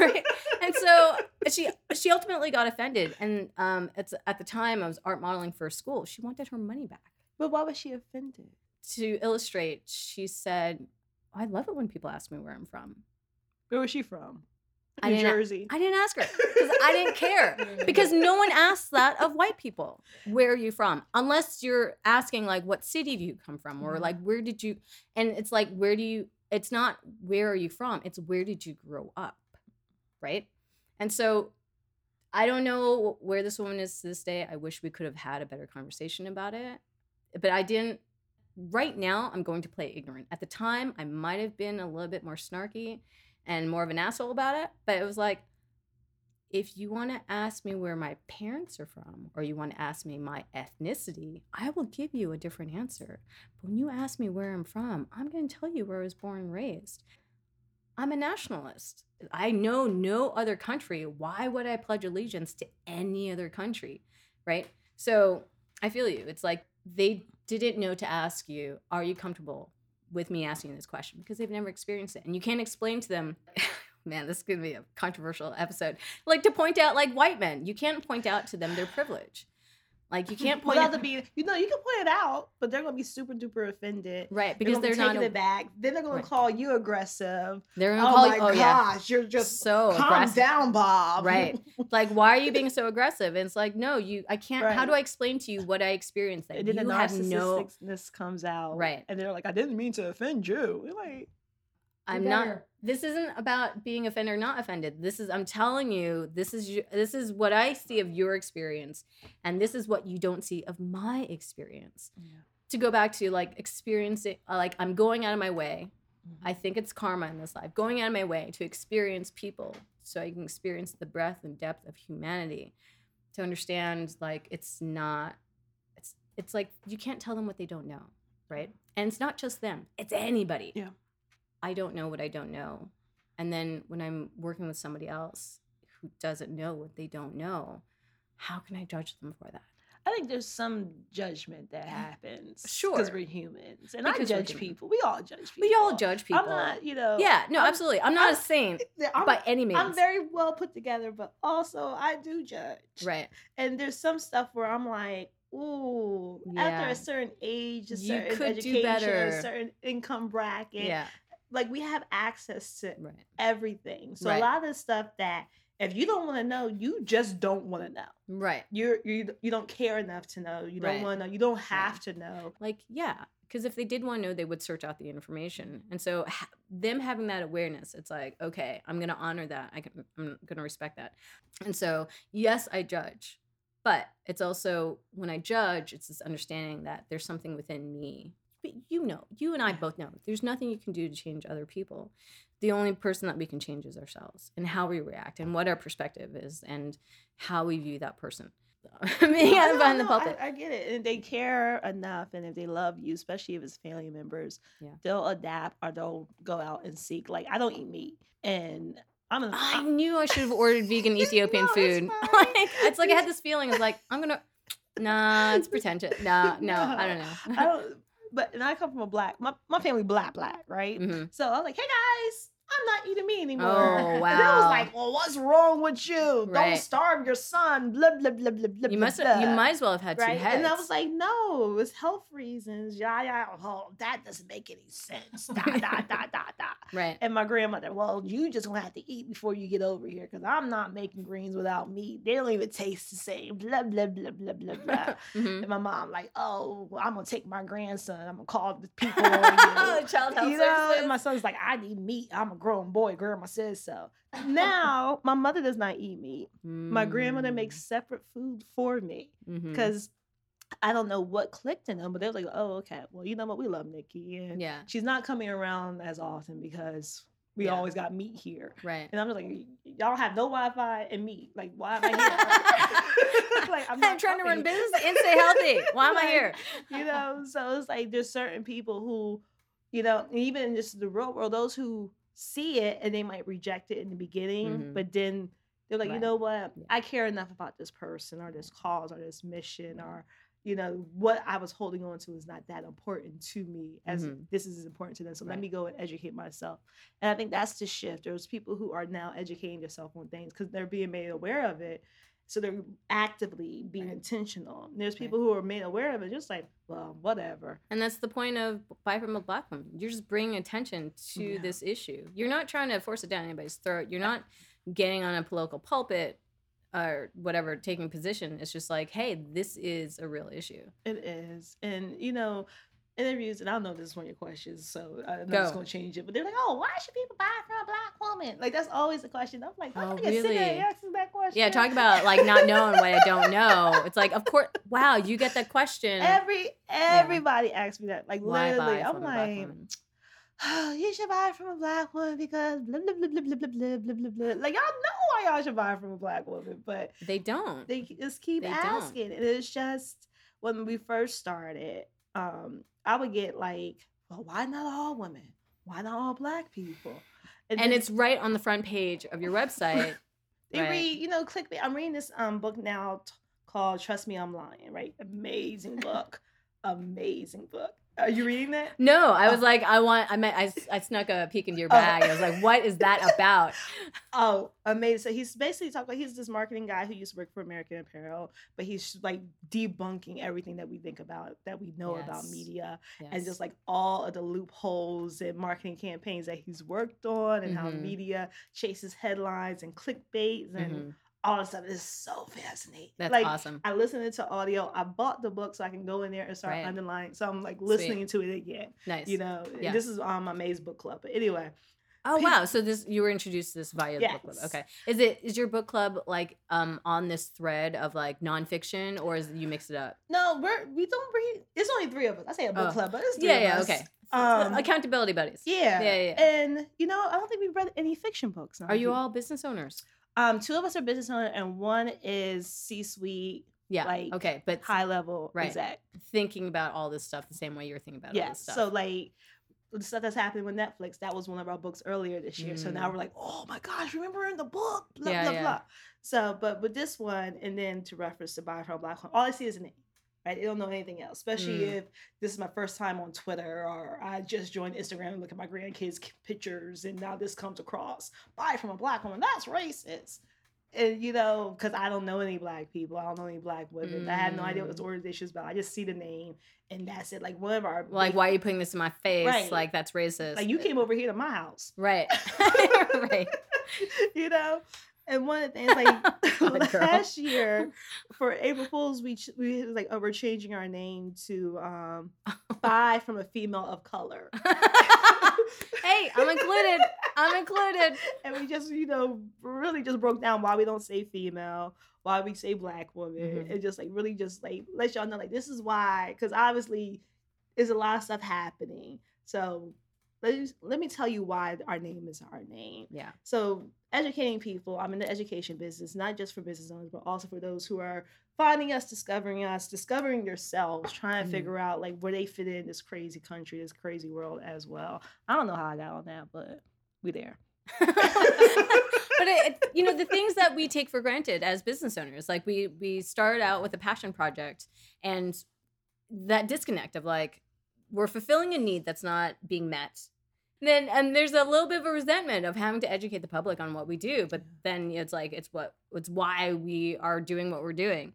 right. And so she she ultimately got offended. And um, it's at the time I was art modeling for a school. She wanted her money back. But why was she offended? To illustrate, she said, "I love it when people ask me where I'm from." Where was she from? I New didn't- Jersey. I didn't ask her because I didn't care. because no one asks that of white people. Where are you from? Unless you're asking like what city do you come from or Mhm. like where did you and it's like where do you it's not where are you from, it's where did you grow up, right? And so I don't know where this woman is to this day. I wish we could have had a better conversation about it, but I didn't. Right now, I'm going to play ignorant. At the time, I might have been a little bit more snarky and more of an asshole about it, but it was like, if you want to ask me where my parents are from or you want to ask me my ethnicity, I will give you a different answer. But when you ask me where I'm from, I'm going to tell you where I was born and raised. I'm a nationalist. I know no other country. Why would I pledge allegiance to any other country? Right? So I feel you. It's like they didn't know to ask you, Are you comfortable with me asking this question? Because they've never experienced it. And you can't explain to them. man, this is gonna be a controversial episode. Like to point out, like white men, you can't point out to them their privilege. Like you can't point without to be, you know, you can point it out, but they're gonna be super duper offended, right? Because they're, they're, taking not it back. Then they're gonna Right. call you aggressive. They're gonna Oh call my you. Oh yeah, gosh, you're just so calm aggressive. down, Bob. Right. Like, why are you being so aggressive? And it's like, no, you. I can't. How do I explain to you what I experienced? That and then you the have no. narcissisticness comes out, Right. And they're like, "I didn't mean to offend you." You're like, I'm not. This isn't about being offended or not offended. This is. I'm telling you. This is. This is what I see of your experience, and this is what you don't see of my experience. To go back to like experiencing, uh, like I'm going out of my way. I think it's karma in this life, going out of my way to experience people so I can experience the breadth and depth of humanity, to understand like it's not, it's it's like you can't tell them what they don't know, right? And it's not just them; it's anybody. Yeah. I don't know what I don't know, and then when I'm working with somebody else who doesn't know what they don't know, how can I judge them for that? I think there's some judgment that happens, Sure. because we're humans, and Because I we're people. We all judge people. We all judge people. I'm not, you know. yeah, no, I'm- absolutely. I'm not I'm- a saint eh, I'm, by any means. I'm very well put together, but also I do judge. right. And there's some stuff where I'm like, ooh, after a certain age, a certain education, a certain income bracket, Yeah. Like we have access to Right. everything. So Right. a lot of stuff that if you don't want to know, you just don't want to know. Right. You're you you don't care enough to know. You don't Right. want to know. You don't have to know. Like, yeah. Because if they did want to know, they would search out the information. And so, ha- them having that awareness, it's like, okay, I'm going to honor that. I can, I'm going to respect that. And so, yes, I judge. But it's also, when I judge, it's this understanding that there's something within me. You know, you and I both know, there's nothing you can do to change other people. The only person that we can change is ourselves and how we react and what our perspective is and how we view that person. Me No, out no, behind the pulpit. I, I get it. And they care enough. And if they love you, especially if it's family members, Yeah. they'll adapt or they'll go out and seek. Like, I don't eat meat. And I'm a, I knew I should have ordered vegan Ethiopian No, food. fine. like it's like I had this feeling of like I'm gonna nah, it's pretentious. Nah, no, I don't know. I don't, but and I come from a black, my, my family black, black, right? Mhm. So I was like, hey guys, I'm not eating meat anymore. Oh, And they was like, well, what's wrong with you? Don't starve your son. Blah blah blah blah blah. You blah, must have, you might as well have had two Right. heads. And I was like, no, it was health reasons. Yeah, yeah. Oh, that doesn't make any sense. Da, da, da, da, da. right. And my grandmother, well, you just gonna have to eat before you get over here because I'm not making greens without meat. They don't even taste the same. Blah, blah, blah, blah, blah, blah. Mhm. and my mom, like, oh, well, I'm gonna take my grandson. I'm gonna call the people. Child health you know, services. and my son's like, I need meat. I'm a grown boy. Grandma says so. Now, my mother does not eat meat. My grandmother makes mm. separate food for me mm-hmm. because I don't know what clicked in them, but they were like, oh, okay. Well, you know what? We love Nikki. And yeah, she's not coming around as often because we Yeah. always got meat here. right. And I'm just like, "Y- y'all have no Wi-Fi and meat. Like, why am I here? like, I'm, not trying to run business and stay healthy. Why am I here? You know, so it's like there's certain people who, you know, even in just the real world, those who see it and they might reject it in the beginning, Mhm. but then they're like, you know what? Yeah. I care enough about this person or this cause or this mission or you know what I was holding on to is not that important to me as Mhm. this is important to them. So let me go and educate myself. And I think that's the shift. There's people who are now educating themselves on things because they're being made aware of it. So they're actively being Right. intentional. And there's Right. people who are made aware of it, just like, well, whatever. And that's the point of Buy from a Black Woman. You're just bringing attention to Yeah. this issue. You're not trying to force it down anybody's throat. You're not getting on a political pulpit or whatever, taking position. It's just like, hey, this is a real issue. It is. And, you know, interviews, and I don't know if this is one of your questions, so I know Go. just gonna change it. But they're like, "Oh, why should people buy from a black woman?" Like that's always the question. I'm like, Oh, "I'm gonna get sick of really? asking that question." Yeah, talk about like not knowing what I don't know. It's like, of course, wow, you get that question. Every everybody asks me that. Like Why literally, I'm from a black like, oh, you should buy from a black woman because blah blah blah blah blah blah blah blah blah blah. Like y'all know why y'all should buy from a black woman, but They don't. they just keep They don't. asking. And it's just when we first started, um, I would get like, well, why not all women? Why not all black people? and then it's right on the front page of your website. they right. read, you know, click me. I'm reading this um book now t- called Trust Me, I'm Lying. Right, amazing book, amazing book. Are you reading that? No, I was Oh. like, I want. I meant I snuck a peek into your bag. I was like, what is that about? Oh, amazing. So he's basically talking about he's this marketing guy who used to work for American Apparel, but he's like debunking everything that we think about, that we know about Yes. media, and just like all of the loopholes and marketing campaigns that he's worked on, and how Mhm. media chases headlines and clickbaits and Mhm. All this stuff. It's so fascinating. That's like, awesome. I listened to audio. I bought the book so I can go in there and start Right. underlining. So I'm like Sweet. listening to it again. Nice. You know, Yeah. this is on my Maze book club. But anyway, Oh Pe- wow! So this you were introduced to this via the book club. Okay. Is it is your book club like um on this thread of like nonfiction or is you mix it up? no, we're we don't read. It's only three of us. I say a book Oh. club, but it's three Yeah, yeah, okay. Um, Accountability buddies. Yeah. Yeah, yeah. And you know, I don't think we've read any fiction books. Are you all business owners? Um, two of us are business owners, and one is C-suite, Yeah. Like, okay, but high level Right. exec. thinking about all this stuff the same way you're thinking about all Yeah. this stuff. So like the stuff that's happening with Netflix, that was one of our books earlier this year. So now Mm. we're like, oh my gosh, remember in the book, blah Yeah, blah yeah. blah. So, but with this one, and then to reference to buy from black home, all I see is a name. They don't know anything else, especially Mm. if this is my first time on Twitter or I just joined Instagram and look at my grandkids' pictures, and now this comes across buy from a black woman. That's racist. And you know, because I don't know any black people, I don't know any black women. I have no idea what this Mm. organization is about. I just see the name, and that's it. Like one of our like, why are you putting this in my face? Right. Like that's racist. like you came over here to my house, Right. right. you know. And one of the things, like God, girl. last year for April Fools, we we was like, oh, we're changing our name to um, "Buy from a Female of Color," hey, I'm included. I'm included. and we just, you know, really just broke down why we don't say female, why we say black woman, Mhm. and just like really just like let y'all know, like this is why, because obviously, there's a lot of stuff happening. So let me, let me tell you why our name is our name. Yeah. So educating people, I'm in the education business, not just for business owners, but also for those who are finding us, discovering us, discovering themselves, trying to Mhm. figure out like where they fit in this crazy country, this crazy world as well. I don't know how I got on that, but we there. but it, it- you know the things that we take for granted as business owners like we we start out with a passion project and that disconnect of like we're fulfilling a need that's not being met. Then and there's a little bit of a resentment of having to educate the public on what we do but then it's like it's what it's why we are doing what we're doing.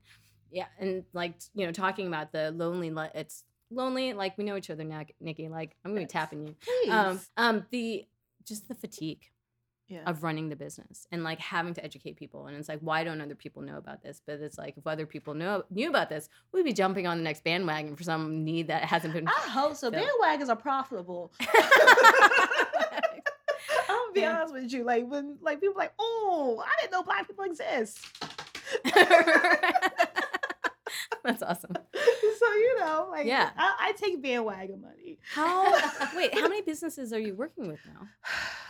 Yeah and like you know talking about the lonely it's lonely like we know each other now nikki like i'm gonna be tapping you. Please. um um the just the fatigue yeah. of running the business and like having to educate people and it's like why don't other people know about this but it's like if other people know knew about this we'd be jumping on the next bandwagon for some need that hasn't been I hope so. Bandwagons are profitable. I'll be Yeah. honest with you. Like when like people like, oh, I didn't know black people exist. that's awesome so you know, like Yeah. I, I take bandwagon money. how wait how many businesses are you working with now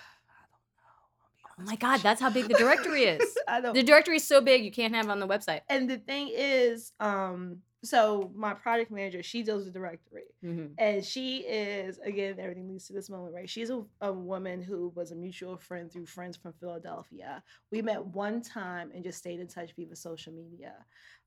oh my god that's how big the directory is the directory is so big you can't have it on the website and the thing is, um, so my project manager, she does the directory. Mhm. And she is, again, everything leads to this moment, right? She's a, a woman who was a mutual friend through friends from Philadelphia. We met one time and just stayed in touch via social media.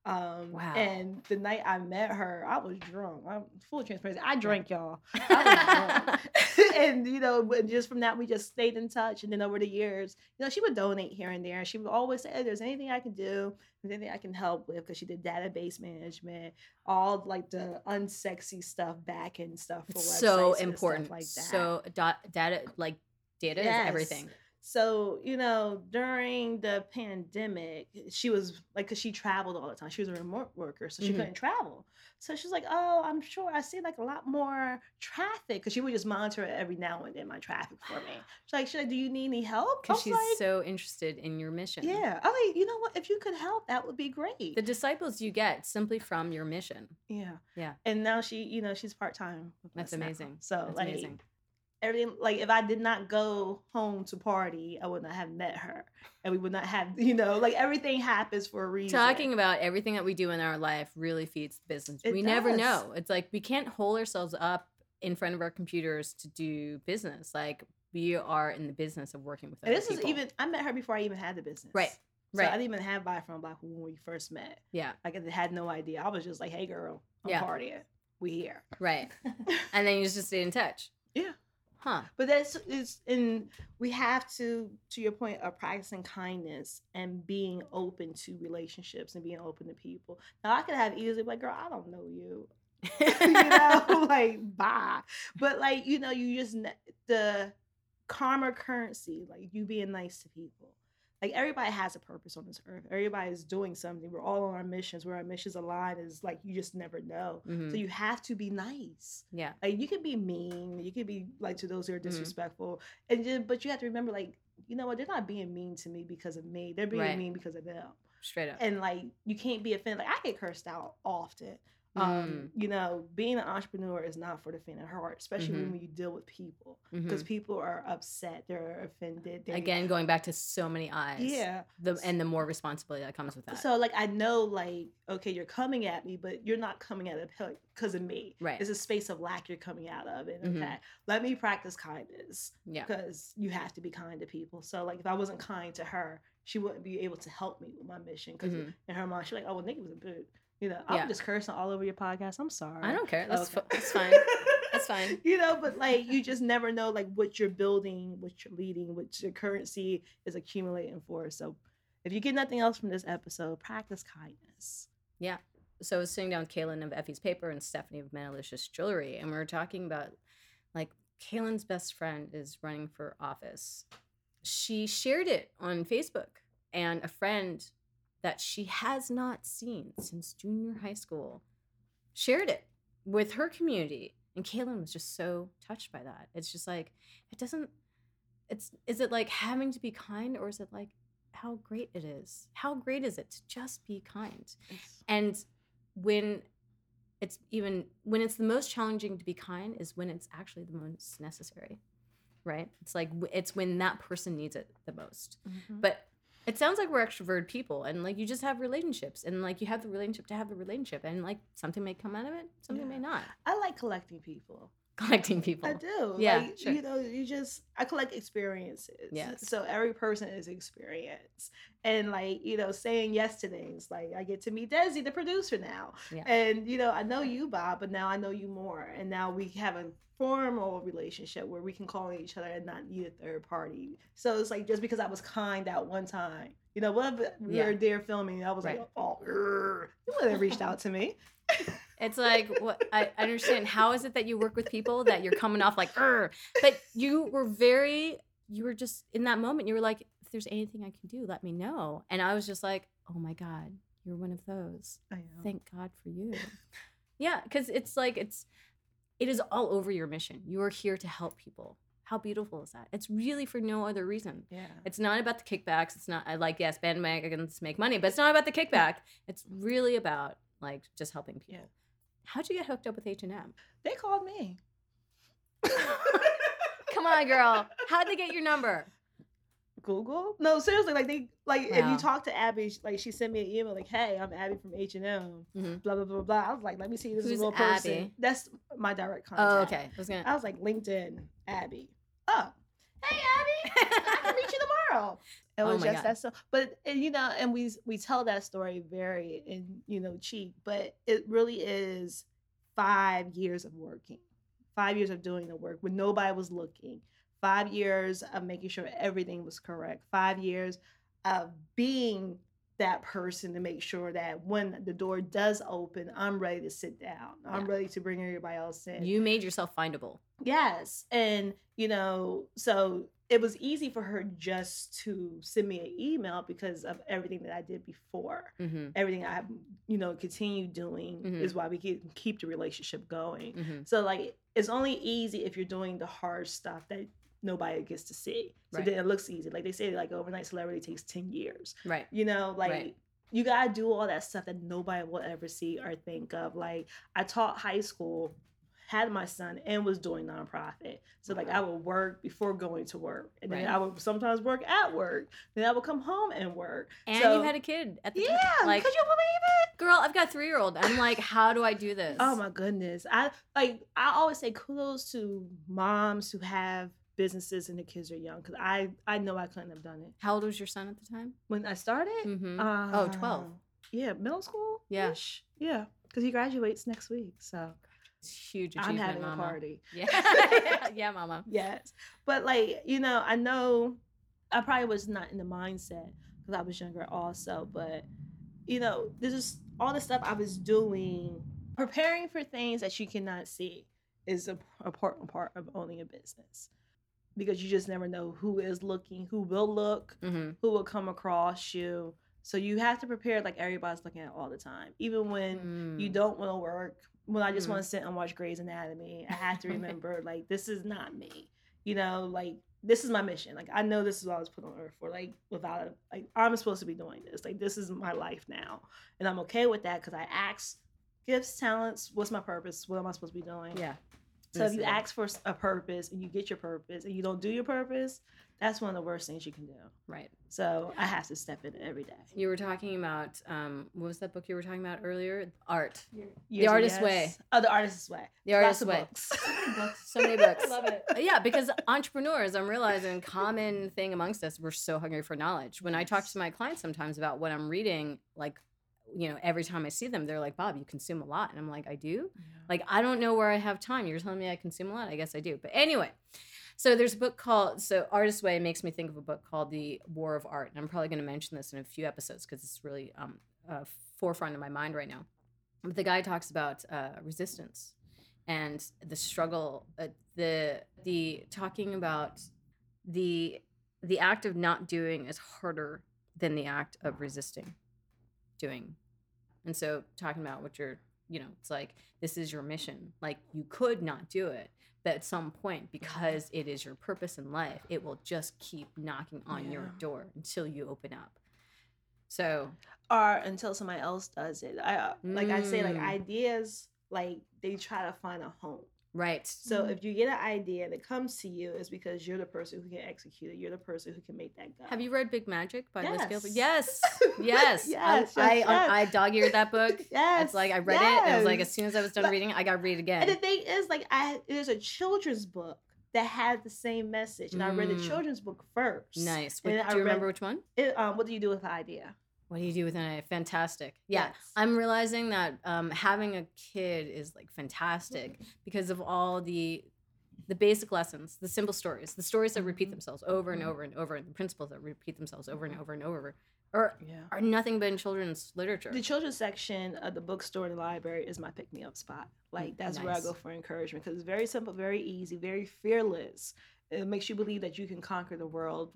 Um, Wow. And the night I met her, I was drunk. I'm full of transparency. I drank, y'all. I drunk. and, you know, but just from that, we just stayed in touch. And then over the years, you know, she would donate here and there. And she would always say, hey, there's anything I can do, there's anything I can help with, because she did database management, all like the unsexy stuff back and stuff for it's websites so and stuff important like that. so da- data like data Yes. is everything So, you know, during the pandemic, she was like, because she traveled all the time. She was a remote worker, so she Mhm. couldn't travel. So she's like, oh, I'm sure I see like a lot more traffic because she would just monitor it every now and then, my traffic for me. She's like, she's like, do you need any help? Because she's like, so interested in your mission. yeah. I'm like, you know what? If you could help, that would be great. The disciples you get simply from your mission. yeah. Yeah. And now she, you know, she's part time. That's amazing. So That's like amazing. Everything like if I did not go home to party, I would not have met her. And we would not have, you know, like everything happens for a reason. Talking about everything that we do in our life really feeds the business. It we never know. It's like we can't hold ourselves up in front of our computers to do business. Like we are in the business of working with and other this is even I met her before I even had the business. Right. Right. So I didn't even have buy from Black when we first met. yeah. Like I had no idea. I was just like, hey girl, I'm Yeah. partying. We here. Right. And then you just stay in touch. Yeah. Huh. But that's is and we have to, to your point, of practicing kindness and being open to relationships and being open to people. Now I could have easily like, girl, I don't know you. you know, like bye. But like, you know, you just the karma currency, like you being nice to people. Like everybody has a purpose on this earth. Everybody is doing something. We're all on our missions. Where our missions align is like you just never know. Mhm. So you have to be nice. Yeah. Like you can be mean, you can be like to those who are Mhm. disrespectful, and then, but you have to remember, like you know what, they're not being mean to me because of me. They're being Right. mean because of them. Straight up. And like you can't be offended. Like I get cursed out often. Mm. Um, you know, being an entrepreneur is not for the faint of heart, especially Mhm. when you deal with people because Mhm. people are upset, they're offended. They, Again, going back to so many eyes. yeah. The and the more responsibility that comes with that. So like I know like okay you're coming at me but you're not coming at it because of me. Right. It's a space of lack you're coming out of and Mhm. okay let me practice kindness yeah. because you have to be kind to people. So like if I wasn't kind to her she wouldn't be able to help me with my mission because Mhm. in her mind she's like oh well Nikki was a boot. You know I'm Yeah. just cursing all over your podcast. I'm sorry. I don't care. That's Okay. fu- that's fine. That's fine. you know, but like you just never know like what you're building, what you're leading, what your currency is accumulating for. So if you get nothing else from this episode, practice kindness. Yeah. So I was sitting down with Kaylin of Effie's Paper and Stephanie of Metalicious Jewelry, and we were talking about like Kaylin's best friend is running for office. She shared it on Facebook, and a friend that she has not seen since junior high school shared it with her community. And Kaylin was just so touched by that. It's just like, it doesn't, it's, is it like having to be kind or is it like how great it is? How great is it to just be kind? And when it's even when it's the most challenging to be kind is when it's actually the most necessary. Right? It's like it's when that person needs it the most. Mhm. But it sounds like we're extroverted people and like you just have relationships and like you have the relationship to have the relationship and like something may come out of it, something may not. I like collecting people. Collecting people. I do. Yeah, Like, sure. You know, you just I collect experiences. Yes. So every person is experience. And like, you know, saying yes to things. Like I get to meet Desi, the producer now. Yeah. And you know, I know you, Bob, but now I know you more. And now we have a formal relationship where we can call on each other and not need a third party. So it's like just because I was kind at one time. You know, what if we Yeah. were there filming I was Right. like, oh, you would have reached out to me. It's like what I understand. How is it that you work with people that you're coming off like, "Ugh," but you were very, you were just in that moment. You were like, if there's anything I can do, let me know. And I was just like, oh my god, you're one of those. I know. Thank God for you. Yeah, because it's like it's, it is all over your mission. You are here to help people. How beautiful is that? It's really for no other reason. yeah. It's not about the kickbacks. It's not I like yes, bandwagons make money, but it's not about the kickback. It's really about like just helping people. Yeah. How'd you get hooked up with H and M? They called me. Come on, girl. How'd they get your number? Google? No, seriously, like they like if you talk to Abby, like she sent me an email like, "Hey, I'm Abby from H and M." Mhm. Blah blah blah blah. I was like, "Let me see this is Who's a real person." Abby? That's my direct contact. Oh, okay. I was gonna. I was like, LinkedIn, Abby. Oh, hey Abby, I can meet you tomorrow. It Oh was my just God. that so, but and, you know, and we we tell that story very in you know cheek, but it really is five years of working, five years of doing the work when nobody was looking, five years of making sure everything was correct, five years of being that person to make sure that when the door does open, I'm ready to sit down. I'm Yeah. ready to bring everybody else in. You made yourself findable. Yes. And, you know, so it was easy for her just to send me an email because of everything that I did before. Mm-hmm. Everything I, have, you know, continue doing Mhm. is why we can keep the relationship going. Mm-hmm. So like it's only easy if you're doing the hard stuff that nobody gets to see. So Right. then it looks easy. Like they say, like overnight celebrity takes 10 years. Right. You know, like Right. you gotta do all that stuff that nobody will ever see or think of. Like I taught high school, had my son, and was doing nonprofit. So like I would work before going to work, and then Right. I would sometimes work at work. Then I would come home and work. And So- you had a kid at the Yeah, time. Like, could you believe it? girl, I've got a three year old. I'm like, how do I do this? Oh my goodness. I like I always say kudos to moms who have businesses and the kids are young because I I know I couldn't have done it. How old was your son at the time? When I started, Mm-hmm. uh, Oh, 12. Yeah, middle school. Yeah. Yeah. Because he graduates next week. So huge I'm achievement, having mama. a party. Yeah. yeah, mama. Yes. But like, you know, I know I probably was not in the mindset because I was younger also, but you know, this is all the stuff I was doing, preparing for things that you cannot see is a important part of owning a business. Because you just never know who is looking, who will look, Mm-hmm. who will come across you. So you have to prepare like everybody's looking at all the time. Even when Mm. you don't want to work when i just Mm. want to sit and watch grey's anatomy. I have to remember like this is not me you know like this is my mission. Like i know this is what i was put on earth for like without it like i'm supposed to be doing this. Like this is my life now. And i'm okay with that because i ask gifts talents what's my purpose? What am i supposed to be doing? Yeah. so if you ask for a purpose and you get your purpose and you don't do your purpose that's one of the worst things you can do Right. so i have to step in every day You were talking about um, what was that book you were talking about earlier? Art. Years and Artist's. Way. oh the artist's way The Lots Artist's of Way. books. So many books. love it yeah, because entrepreneurs, I'm realizing common thing amongst us, we're so hungry for knowledge. When I talk to my clients sometimes about what I'm reading, like, you know, every time I see them, they're like, Bob, you consume a lot. And I'm like, I do? Like, I don't know where I have time. You're telling me I consume a lot? I guess I do. But anyway, so there's a book called, so Artist's Way makes me think of a book called The War of Art. And I'm probably going to mention this in a few episodes because it's really um, uh, forefront of my mind right now. But the guy talks about uh, resistance and the struggle, uh, the the talking about the the act of not doing is harder than the act of resisting doing. And so talking about what you're, you know, it's like this is your mission. Like you could not do it, but at some point because it is your purpose in life, it will just keep knocking on your door until you open up. So, or until somebody else does it. I uh, like I say like Mm. ideas like they try to find a home. Right. So Mm. if you get an idea that comes to you, it's because you're the person who can execute it. You're the person who can make that go. Have you read Big Magic by Liz Gilbert? Yes. Yes. Yes. Yes, I, yes, I, yes. I, dog eared that book. Yes. It's like I read it and it was like yes. as soon as I was done But- reading it, I got to read it again. And the thing is, like, I there's a children's book that had the same message, and I read the Mm. children's book first. nice. And What, I do you remember read- which one? It, um, what do you do with the idea? What do you do with an Fantastic. Yeah. Yes. I'm realizing that um, having a kid is like fantastic Mm-hmm. because of all the the basic lessons, the simple stories, the stories that repeat Mhm. themselves over and Mhm. over and over, and the principles that repeat themselves over and over and over, or Yeah. are nothing but in children's literature. The children's section of the bookstore and the library is my pick me up spot. Like that's where I go for encouragement because it's very simple, very easy, very fearless. It makes you believe that you can conquer the world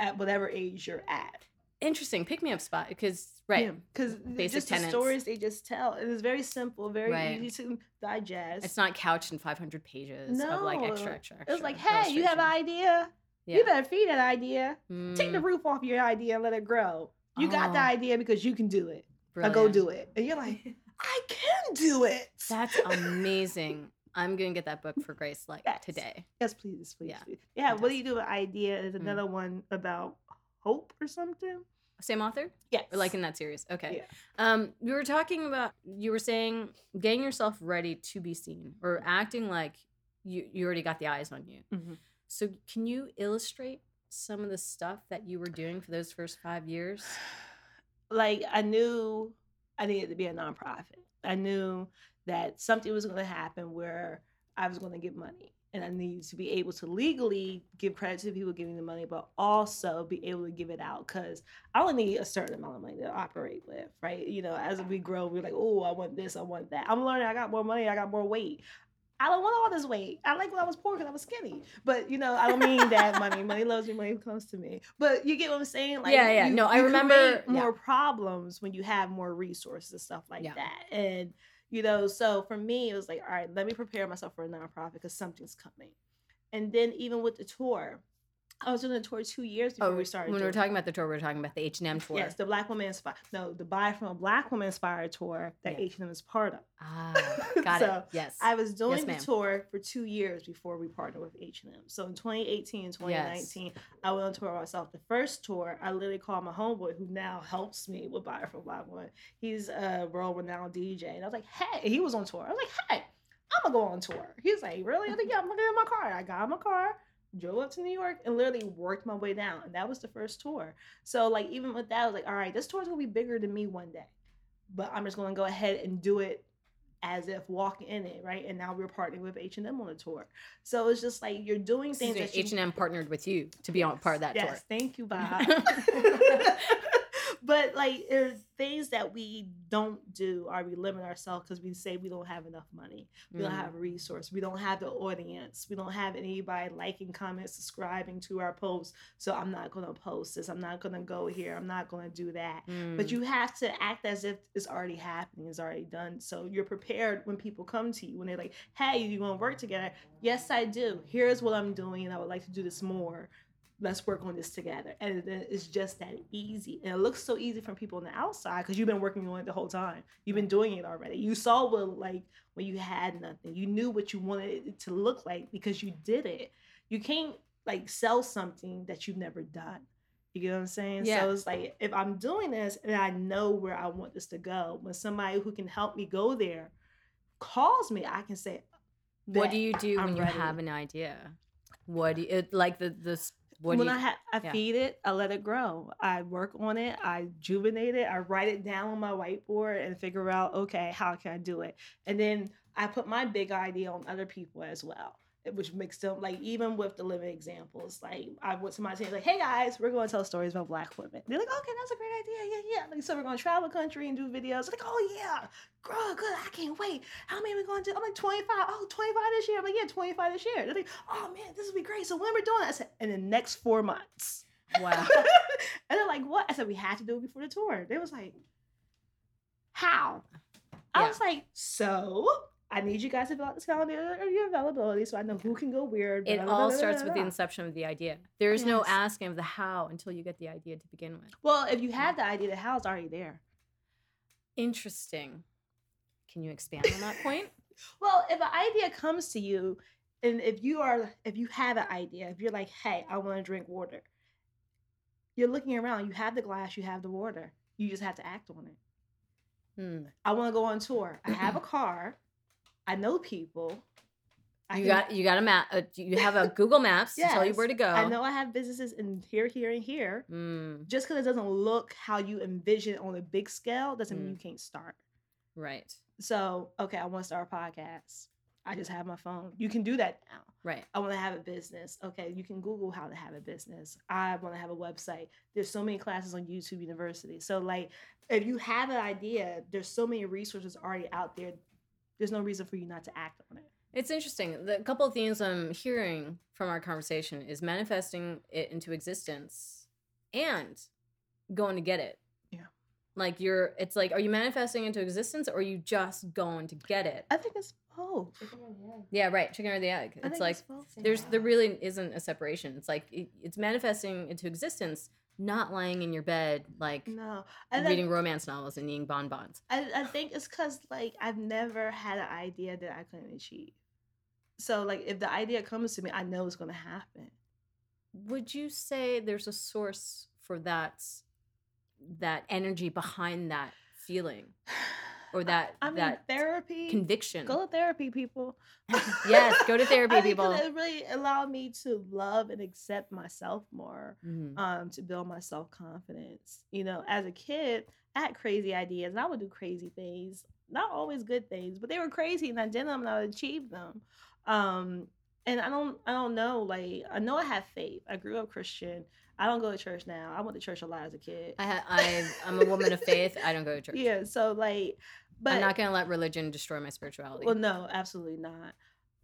at whatever age you're at. Interesting. Pick me up spot because right. Because Basic just tenets. the stories they just tell. It's very simple, very Right. easy to digest. It's not couched in 500 pages of like extra, extra, extra. It's like, hey, you have an idea. Yeah. You better feed that idea. Take the Mm, roof off your idea and let it grow. You got the Oh. idea because you can do it. Now go do it. And you're like, I can do it. That's amazing. I'm gonna get that book for Grace like Yes. today. Yes, please, please. Yeah. please. Yeah. What do you do with idea? Is Mm. another one about hope or something? Same author? Yes. Or like in that series? Okay. Yeah. Um, we were talking about. You were saying getting yourself ready to be seen or acting like you you already got the eyes on you. Mhm. So can you illustrate some of the stuff that you were doing for those first five years? like I knew I needed to be a nonprofit. I knew that something was going to happen where I was going to get money, and I need to be able to legally give credit to the people giving the money, but also be able to give it out because I only need a certain amount of money to operate with, right? You know, as we grow, we're like, oh, I want this, I want that. I'm learning. I got more money. I got more weight. I don't want all this weight. I like when I was poor because I was skinny. But you know, I don't mean that money. Money loves me, money comes to me. But you get what I'm saying? Like Yeah, yeah. you- No, I remember- yeah. more problems when you have more resources and stuff like Yeah. that. And you know, so for me, it was like, all right, let me prepare myself for a nonprofit because something's coming. And then even with the tour, I was doing the tour two years before Oh, we started. when we were talking about the tour, we were talking about the H and M tour. Yes, the Black Woman Inspired. No, the Buy from a Black Woman Inspired tour that Yeah. H&M is part of. Ah, got So, it. Yes. I was doing the ma'am. tour for two years before we partnered with H&M. So in 2018 and 2019, I went on tour myself. The first tour, I literally called my homeboy who now helps me with Buy from a Black Woman. He's a world-renowned DJ. And I was like, hey, he was on tour. I was like, hey, I'm going to go on tour. He's like, really? I was like, yeah, I'm going to get in my car. I got in my car, drove up to New York, and literally worked my way down. And that was the first tour. So like even with that, I was like, all right, this tour's going to be bigger than me one day. But I'm just going to go ahead and do it as if walking in it, right? And now we're partnering with H and M on the tour, so it's just like you're doing things that H and M partnered with you to be on part of that yes, tour. thank you, Bob. but like there's things that we don't do or we limit ourselves because we say we don't have enough money we don't Mm. have a resource we don't have the audience we don't have anybody liking comment subscribing to our posts so i'm not going to post this i'm not going to go here i'm not going to do that but Mm. you have to act as if it's already happening, it's already done. So you're prepared when people come to you when they're like, "Hey, you want to work together?" Yes, I do. Here's what I'm doing, and I would like to do this more. Let's work on this together. And it's just that easy. And it looks so easy from people on the outside because you've been working on it the whole time. You've been doing it already. You saw what like when you had nothing. You knew what you wanted it to look like because you did it. You can't like sell something that you've never done. You get what I'm saying? Yeah. So it's like if I'm doing this and I know where I want this to go, when somebody who can help me go there calls me, I can say, what do you do I'm when you have an idea? What do you it, like the this? What when you? I ha- I yeah. feed it, I let it grow. I work on it, I juvenate it, I write it down on my whiteboard and figure out, okay, how can I do it? And then I put my big idea on other people as well. Which makes them like even with the living examples, like I went to my team like, "Hey guys, we're going to tell stories about Black women." They're like, "Okay, that's a great idea, yeah, yeah." Like, so we're going to travel country and do videos. Like, "Oh yeah, good, good. I can't wait. How many we going to do?" I'm like, "25. Oh, 25 this year." I'm like, "Yeah, 25 this year." They're like, "Oh man, this will be great." So when we're doing that, I said, "In the next four months." Wow. and they're like, "What?" I said, "We had to do it before the tour." They was like, "How?" I Yeah. was like, "So." I need you guys to fill out this calendar of your availability so I know who can go where. It blah, all blah, starts with the inception of the idea. There is no asking of the how until you get the idea to begin with. Well, if you have the idea, the how's already there. Interesting. Can you expand on that point? Well, if an idea comes to you, and if you are, if you have an idea, if you're like, hey, I want to drink water, you're looking around. You have the glass, you have the water. You just have to act on it. Hmm. I want to go on tour. I have a car. I know people. I You can- got you got a map. Uh, you have a Google Maps to tell you where to go. I know I have businesses in here, here, and here. Mm, Just because it doesn't look how you envision on a big scale doesn't mean Mm. you can't start. right. So, okay, I want to start a podcast. I just have my phone. You can do that now. Right. I want to have a business. Okay, you can Google how to have a business. I want to have a website. There's so many classes on YouTube University. So, like, if you have an idea, there's so many resources already out there. There's no reason for you not to act on it. It's interesting. The couple of themes I'm hearing from our conversation is manifesting it into existence and going to get it. Yeah. Like you're it's like are you manifesting into existence or are you just going to get it? I think it's both. Yeah, right. Chicken or the egg. I It's think like both. there's there really isn't a separation. It's like it, it's manifesting into existence, not lying in your bed like no. And reading romance novels and eating bonbons. I, I think it's because like I've never had an idea that I couldn't achieve. So like if the idea comes to me, I know it's gonna happen. Would you say there's a source for that that energy behind that feeling or that I mean, that therapy. conviction? Go to therapy, people. yes, go to therapy, I 'cause people. It really allowed me to love and accept myself more, Mhm. um, to build my self confidence. You know, as a kid, I had crazy ideas and I would do crazy things. Not always good things, but they were crazy and I did them and I achieved them. Um, and I don't I don't know, like I know I have faith. I grew up Christian. I don't go to church now. I went to church a lot as a kid. I, ha- I I'm a woman of faith. I don't go to church. Yeah, so like but I'm not gonna let religion destroy my spirituality. Well, no, absolutely not.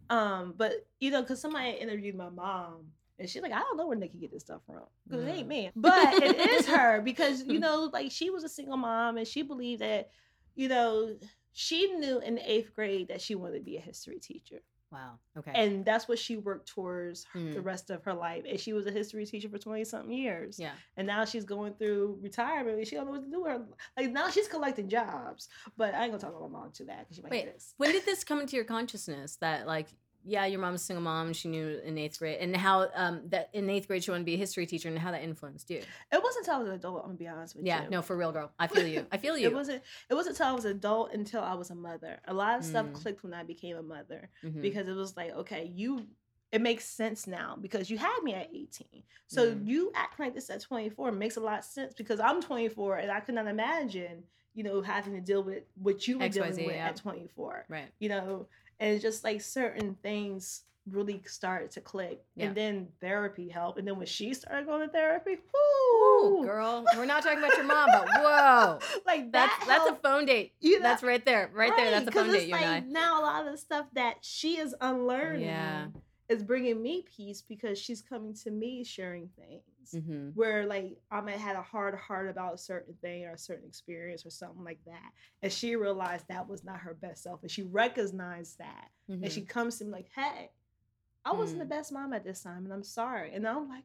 Um, but you know, because somebody interviewed my mom. And she's like, I don't know where Nikki get this stuff from. Because it ain't me. But it is her because, you know, like she was a single mom and she believed that, you know, she knew in the eighth grade that she wanted to be a history teacher. Wow. Okay. And that's what she worked towards her- the Mm. rest of her life. And she was a history teacher for 20 something years. yeah. And now she's going through retirement and she don't know what to do with her. Like now she's collecting jobs. But I ain't gonna talk about my mom too bad because she might Wait, when did this come into your consciousness that like yeah your mom's a single mom she knew in eighth grade and how um that in eighth grade she wanted to be a history teacher and how that influenced you It wasn't until I was an adult, I'm gonna be honest with yeah you. Yeah, no for real girl i feel you i feel you It wasn't it wasn't until I was an adult until I was a mother. A lot of stuff Mm. clicked when I became a mother Mhm. because it was like, okay, you it makes sense now because you had me at 18. So Mm. you acting like this at 24 makes a lot of sense because I'm 24 and I could not imagine, you know, having to deal with what you were dealing with yeah. at 24. right You know, and it's just like certain things really started to click. Yeah. And then therapy helped. And then when she started going to therapy, Ooh, whoo, girl we're not talking about your mom but whoa like that's that that's a phone date you know, that's right there right, there that's a phone it's date you and like now a lot of the stuff that she is unlearning Yeah. is bringing me peace because she's coming to me sharing things mm-hmm. where like I might had a hard heart about a certain thing or a certain experience or something like that, and she realized that was not her best self, and she recognized that, Mm-hmm. and she comes to me like, "Hey, I wasn't Mm. the best mom at this time, and I'm sorry," and I'm like,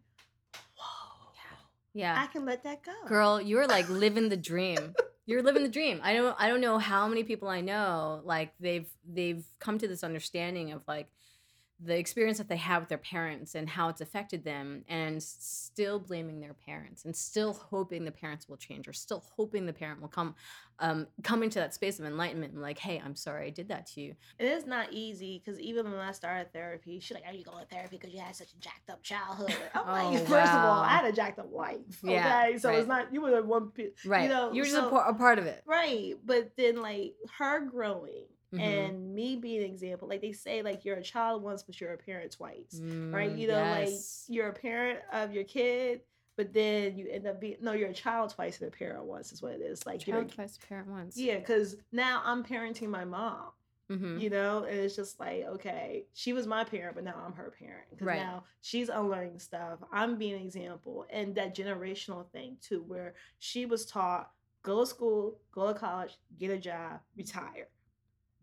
"Whoa, yeah I can let that go, girl you're like living the dream you're living the dream i don't i don't know how many people i know like they've they've come to this understanding of like the experience that they have with their parents and how it's affected them and still blaming their parents and still hoping the parents will change or still hoping the parent will come um come into that space of enlightenment and like hey i'm sorry i did that to you It is not easy because even when I started therapy, she's like, "Are you going to therapy because you had such a jacked up childhood?" I'm like, Oh, first of all. I had a jacked up life. Okay, Yeah, so right. it's not you were the one, right know, you're just so- a, par- a part of it right? But then like her growing Mhm. and me being an example, like they say, like you're a child once, but you're a parent twice, right? Mm, You know, yes. like you're a parent of your kid. But then you end up being no, you're a child twice and a parent once is what it is. Like you're child twice parent once yeah, because now I'm parenting my mom Mhm. you know and it's just like okay she was my parent but now i'm her parent because Right. now she's unlearning stuff i'm being an example and that generational thing too where she was taught go to school go to college get a job retire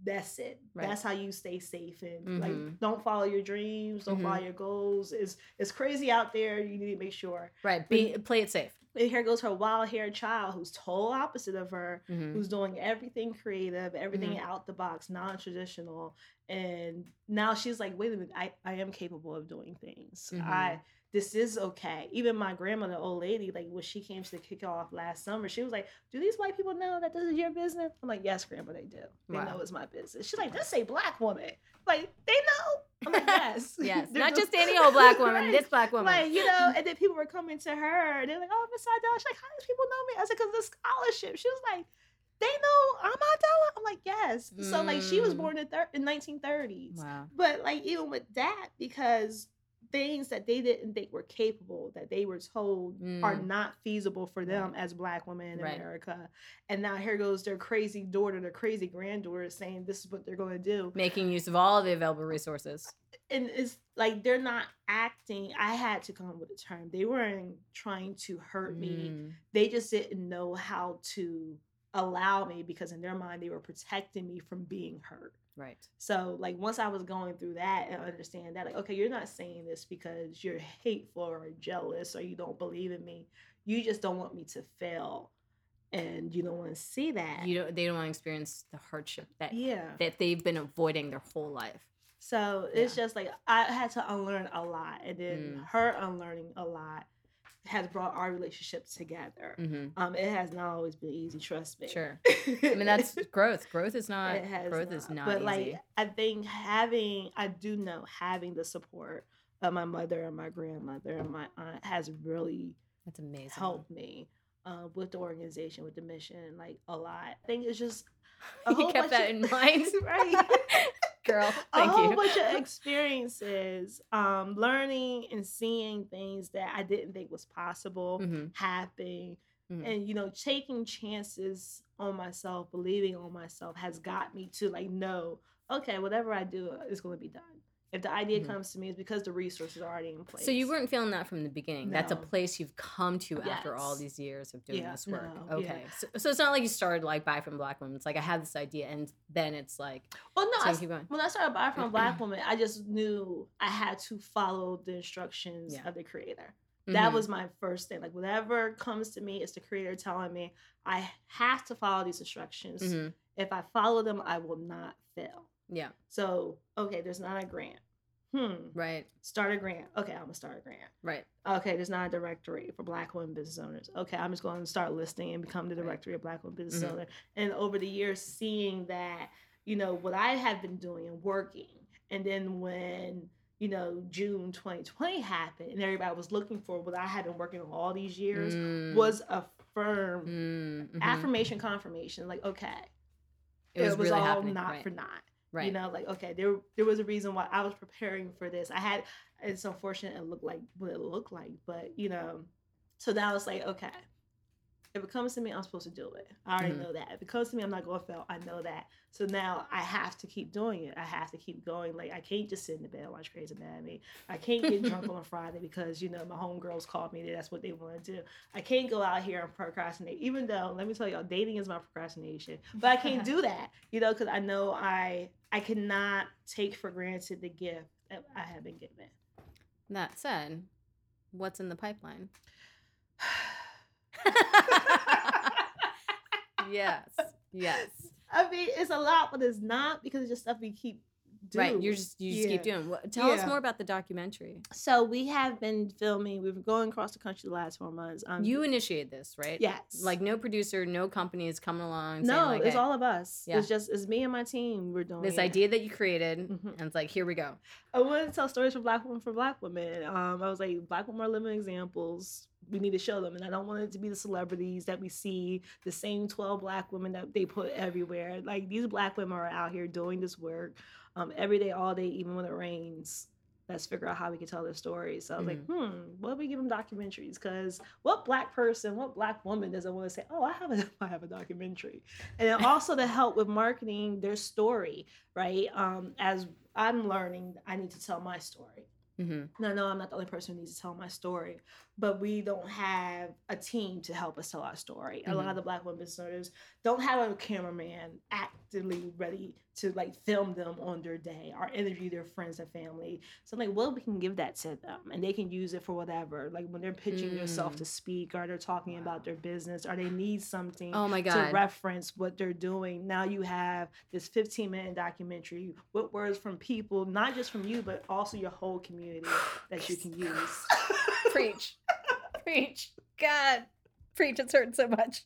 that's it Right. that's how you stay safe and Mhm. like don't follow your dreams don't Mhm. follow your goals it's it's crazy out there you need to make sure right be play it safe and here goes her wild-haired child who's total opposite of her Mhm. who's doing everything creative, everything Mm-hmm. out the box, non-traditional. And now she's like, wait a minute, I, I am capable of doing things. I this is okay. Even my grandmother, old lady, like when she came to the kickoff last summer, she was like, Do these white people know that this is your business? I'm like, Yes, grandma, they do. They Wow. know it's my business. She's like, This a black woman. Like, they know. I'm like, Yes. yes They're not just- just any old black woman Right. this black woman Like, you know, and then people were coming to her. They're like, oh, Miss Idella. She's like, how do these people know me? I said, because the scholarship. She was like, they know I'm Idella. I'm like, yes. So, like, she was Mm. born in, thir- in 1930s. wow But, like, even with that, because things that they didn't think were capable, that they were told are Mm. not feasible for them as black women in Right. America. And now here goes their crazy daughter, their crazy granddaughter saying this is what they're going to do making use of all the available resources and it's like they're not acting. I had to come up with a term. They weren't trying to hurt me. Mm. They just didn't know how to allow me because in their mind they were protecting me from being hurt. Right So like once I was going through that and understand that like okay, you're not saying this because you're hateful or jealous or you don't believe in me. You just don't want me to fail. And you don't want to see that. you don't they don't want to experience the hardship that yeah. that they've been avoiding their whole life So it's just like I had to unlearn a lot, and then Mm. her unlearning a lot has brought our relationship together. hmm Um, it has not always been easy, trust me. sure i mean that's growth growth is not it has growth is not easy. But easy like I think having, I do know having the support of my mother and my grandmother and my aunt has really that's amazing helped me uh, with the organization, with the mission, like a lot. I think it's just a you kept that of- in mind right? girl thank a whole you bunch of experiences, um, learning and seeing things that I didn't think was possible hmm happen, Mhm. and you know, taking chances on myself, believing on myself, has got me to like know, okay, whatever I do is going to be done. If the idea Mhm. comes to me, it's because the resources are already in place. So you weren't feeling that from the beginning. That's a place you've come to after all these years of doing Yeah, this work. no, yeah. okay. So, so it's not like you started like buy from black women. It's like I had this idea and then it's like Well, no, so I keep going. when I started buying from black woman, I just knew I had to follow the instructions Yeah. of the creator. That Mhm. was my first thing. Like whatever comes to me, it's the creator telling me I have to follow these instructions. Mhm. If I follow them, I will not fail. Yeah. So, okay, there's not a grant. Hmm. Right. Start a grant. Okay, I'm gonna start a grant. Right. Okay, there's not a directory for Black women business owners. Okay, I'm just going to start listing and become the directory of Black women business Mhm. owner. And over the years, seeing that, you know, what I have been doing and working, and then when you know June 2020 happened, and everybody was looking for what I had been working on all these years, Mm. was a firm Mm, mhm. affirmation confirmation. Like, okay, it was, really all happening. not right. for not. Right. You know, like okay, there there was a reason why I was preparing for this. I had it's unfortunate it looked like what it looked like, but you know, so now it's like okay, if it comes to me, I'm supposed to do it. I already Mhm. know that. If it comes to me, I'm not going to fail. I know that. So now I have to keep doing it. I have to keep going. Like I can't just sit in the bed and watch Crazy Anatomy. I can't get drunk on a Friday because you know my homegirls called me. that That's what they want to do. I can't go out here and procrastinate. Even though, let me tell y'all, dating is my procrastination. But I can't do that, you know, because I know I I cannot take for granted the gift that I have been given. That said, what's in the pipeline? yes. Yes. I mean, it's a lot, but it's not because it's just stuff we keep doing. Right. You're just you just keep doing. Tell us more about the documentary. So we have been filming. We've been going across the country the last four months. Um, You initiated this, right? yes, Like no producer, no company is coming along. saying, no, like, it's "Hey, all of us. Yeah. It's just it's me and my team. We're doing this it. idea that you created, Mhm. and it's like, here we go. I wanted to tell stories for Black women for Black women. Um, I was like, Black women are living examples. We need to show them, and I don't want it to be the celebrities that we see, the same twelve Black women that they put everywhere. Like these Black women are out here doing this work um, every day, all day, even when it rains. Let's figure out how we can tell their stories. So I was like, hmm, what if we give them documentaries? Because what Black person, what Black woman doesn't want to say, oh, I have a, I have a documentary, and then also to help with marketing their story, right? Um, as I'm learning, I need to tell my story. hmm No, no, I'm not the only person who needs to tell my story, but we don't have a team to help us tell our story. A lot of the Black women business owners don't have a cameraman actively ready to like film them on their day or interview their friends and family. So like, well, we can give that to them, and they can use it for whatever. Like when they're pitching themselves Mm. to speak, or they're talking about their business, or they need something Oh my God. to reference what they're doing. Now you have this 15 minute documentary with words from people, not just from you, but also your whole community that you can use. Preach. Preach. God. Preach. It's hurting so much.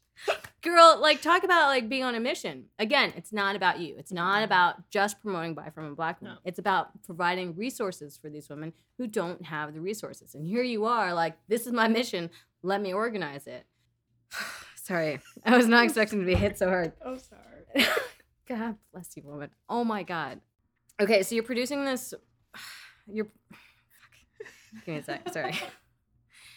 Girl, like talk about like being on a mission. Again, it's not about you. It's not about just promoting buy from a black woman. No. It's about providing resources for these women who don't have the resources. And here you are, like, this is my mission. Let me organize it. Sorry. I was not expecting to be hit so hard. I'm sorry. God bless you, woman. Oh my God. Okay, so you're producing this. You're. Give me a sec. Sorry.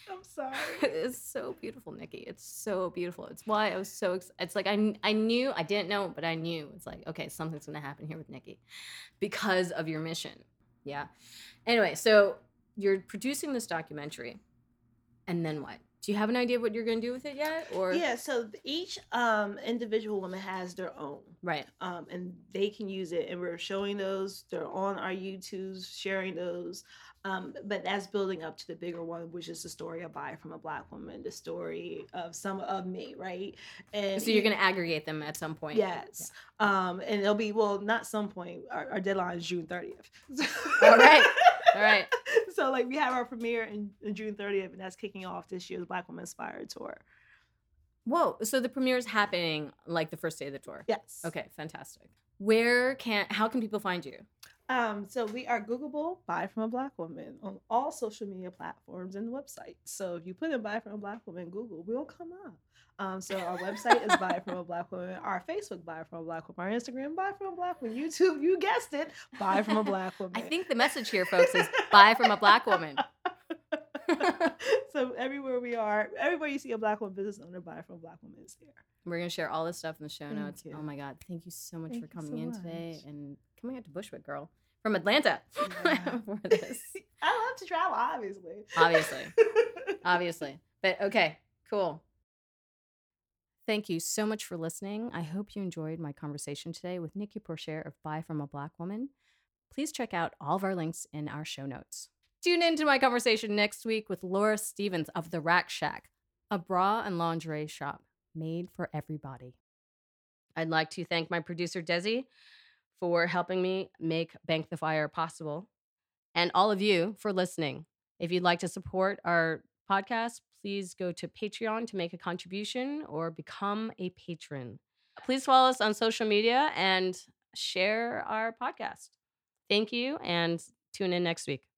I'm sorry. it's so beautiful, Nikki. It's so beautiful. It's why I was so. Ex- it's like I I knew I didn't know, but I knew it's like okay, something's gonna happen here with Nikki, because of your mission. Yeah. Anyway, so you're producing this documentary, and then what? Do you have an idea of what you're gonna do with it yet, or Yeah, so each um, individual woman has their own. right? um, and they can use it. And we're showing those. They're on our YouTubes, sharing those. Um, but that's building up to the bigger one, which is the story of buy from a black woman, the story of some of me, right? And So you're gonna aggregate them at some point. yes, um, and it'll be well, not some point. Our, our deadline is June thirtieth. All right. Right. So like we have our premiere in, in June thirtieth, and that's kicking off this year's Black Woman Inspired Tour. Whoa. So the premiere is happening like the first day of the tour. Yes. Okay. Fantastic. Where can? How can people find you? Um, so we are Googleable Buy from a Black Woman on all social media platforms and websites. So if you put in Buy from a Black Woman Google, we'll come up. Um, so our website is Buy from a Black Woman, our Facebook Buy from a Black Woman, our Instagram Buy from a Black Woman, YouTube, you guessed it, Buy from a Black Woman. I think the message here, folks, is buy from a black woman. so everywhere we are, everywhere you see a black woman business owner, Buy from a Black Woman is here. We're gonna share all this stuff in the show Thank notes. you. Oh my god, thank you so much Thank for coming so in today and coming out to Bushwick, girl. from Atlanta Yeah. for this. I love to travel, obviously. Obviously. Obviously. But okay, cool. Thank you so much for listening. I hope you enjoyed my conversation today with Nikki Porcher of Buy from a Black Woman. Please check out all of our links in our show notes. Tune in to my conversation next week with Laura Stevens of The Rack Shack, a bra and lingerie shop made for everybody. I'd like to thank my producer, Desi, for helping me make Bank the Fire possible, and all of you for listening. If you'd like to support our podcast, please go to Patreon to make a contribution or become a patron. Please follow us on social media and share our podcast. Thank you and tune in next week.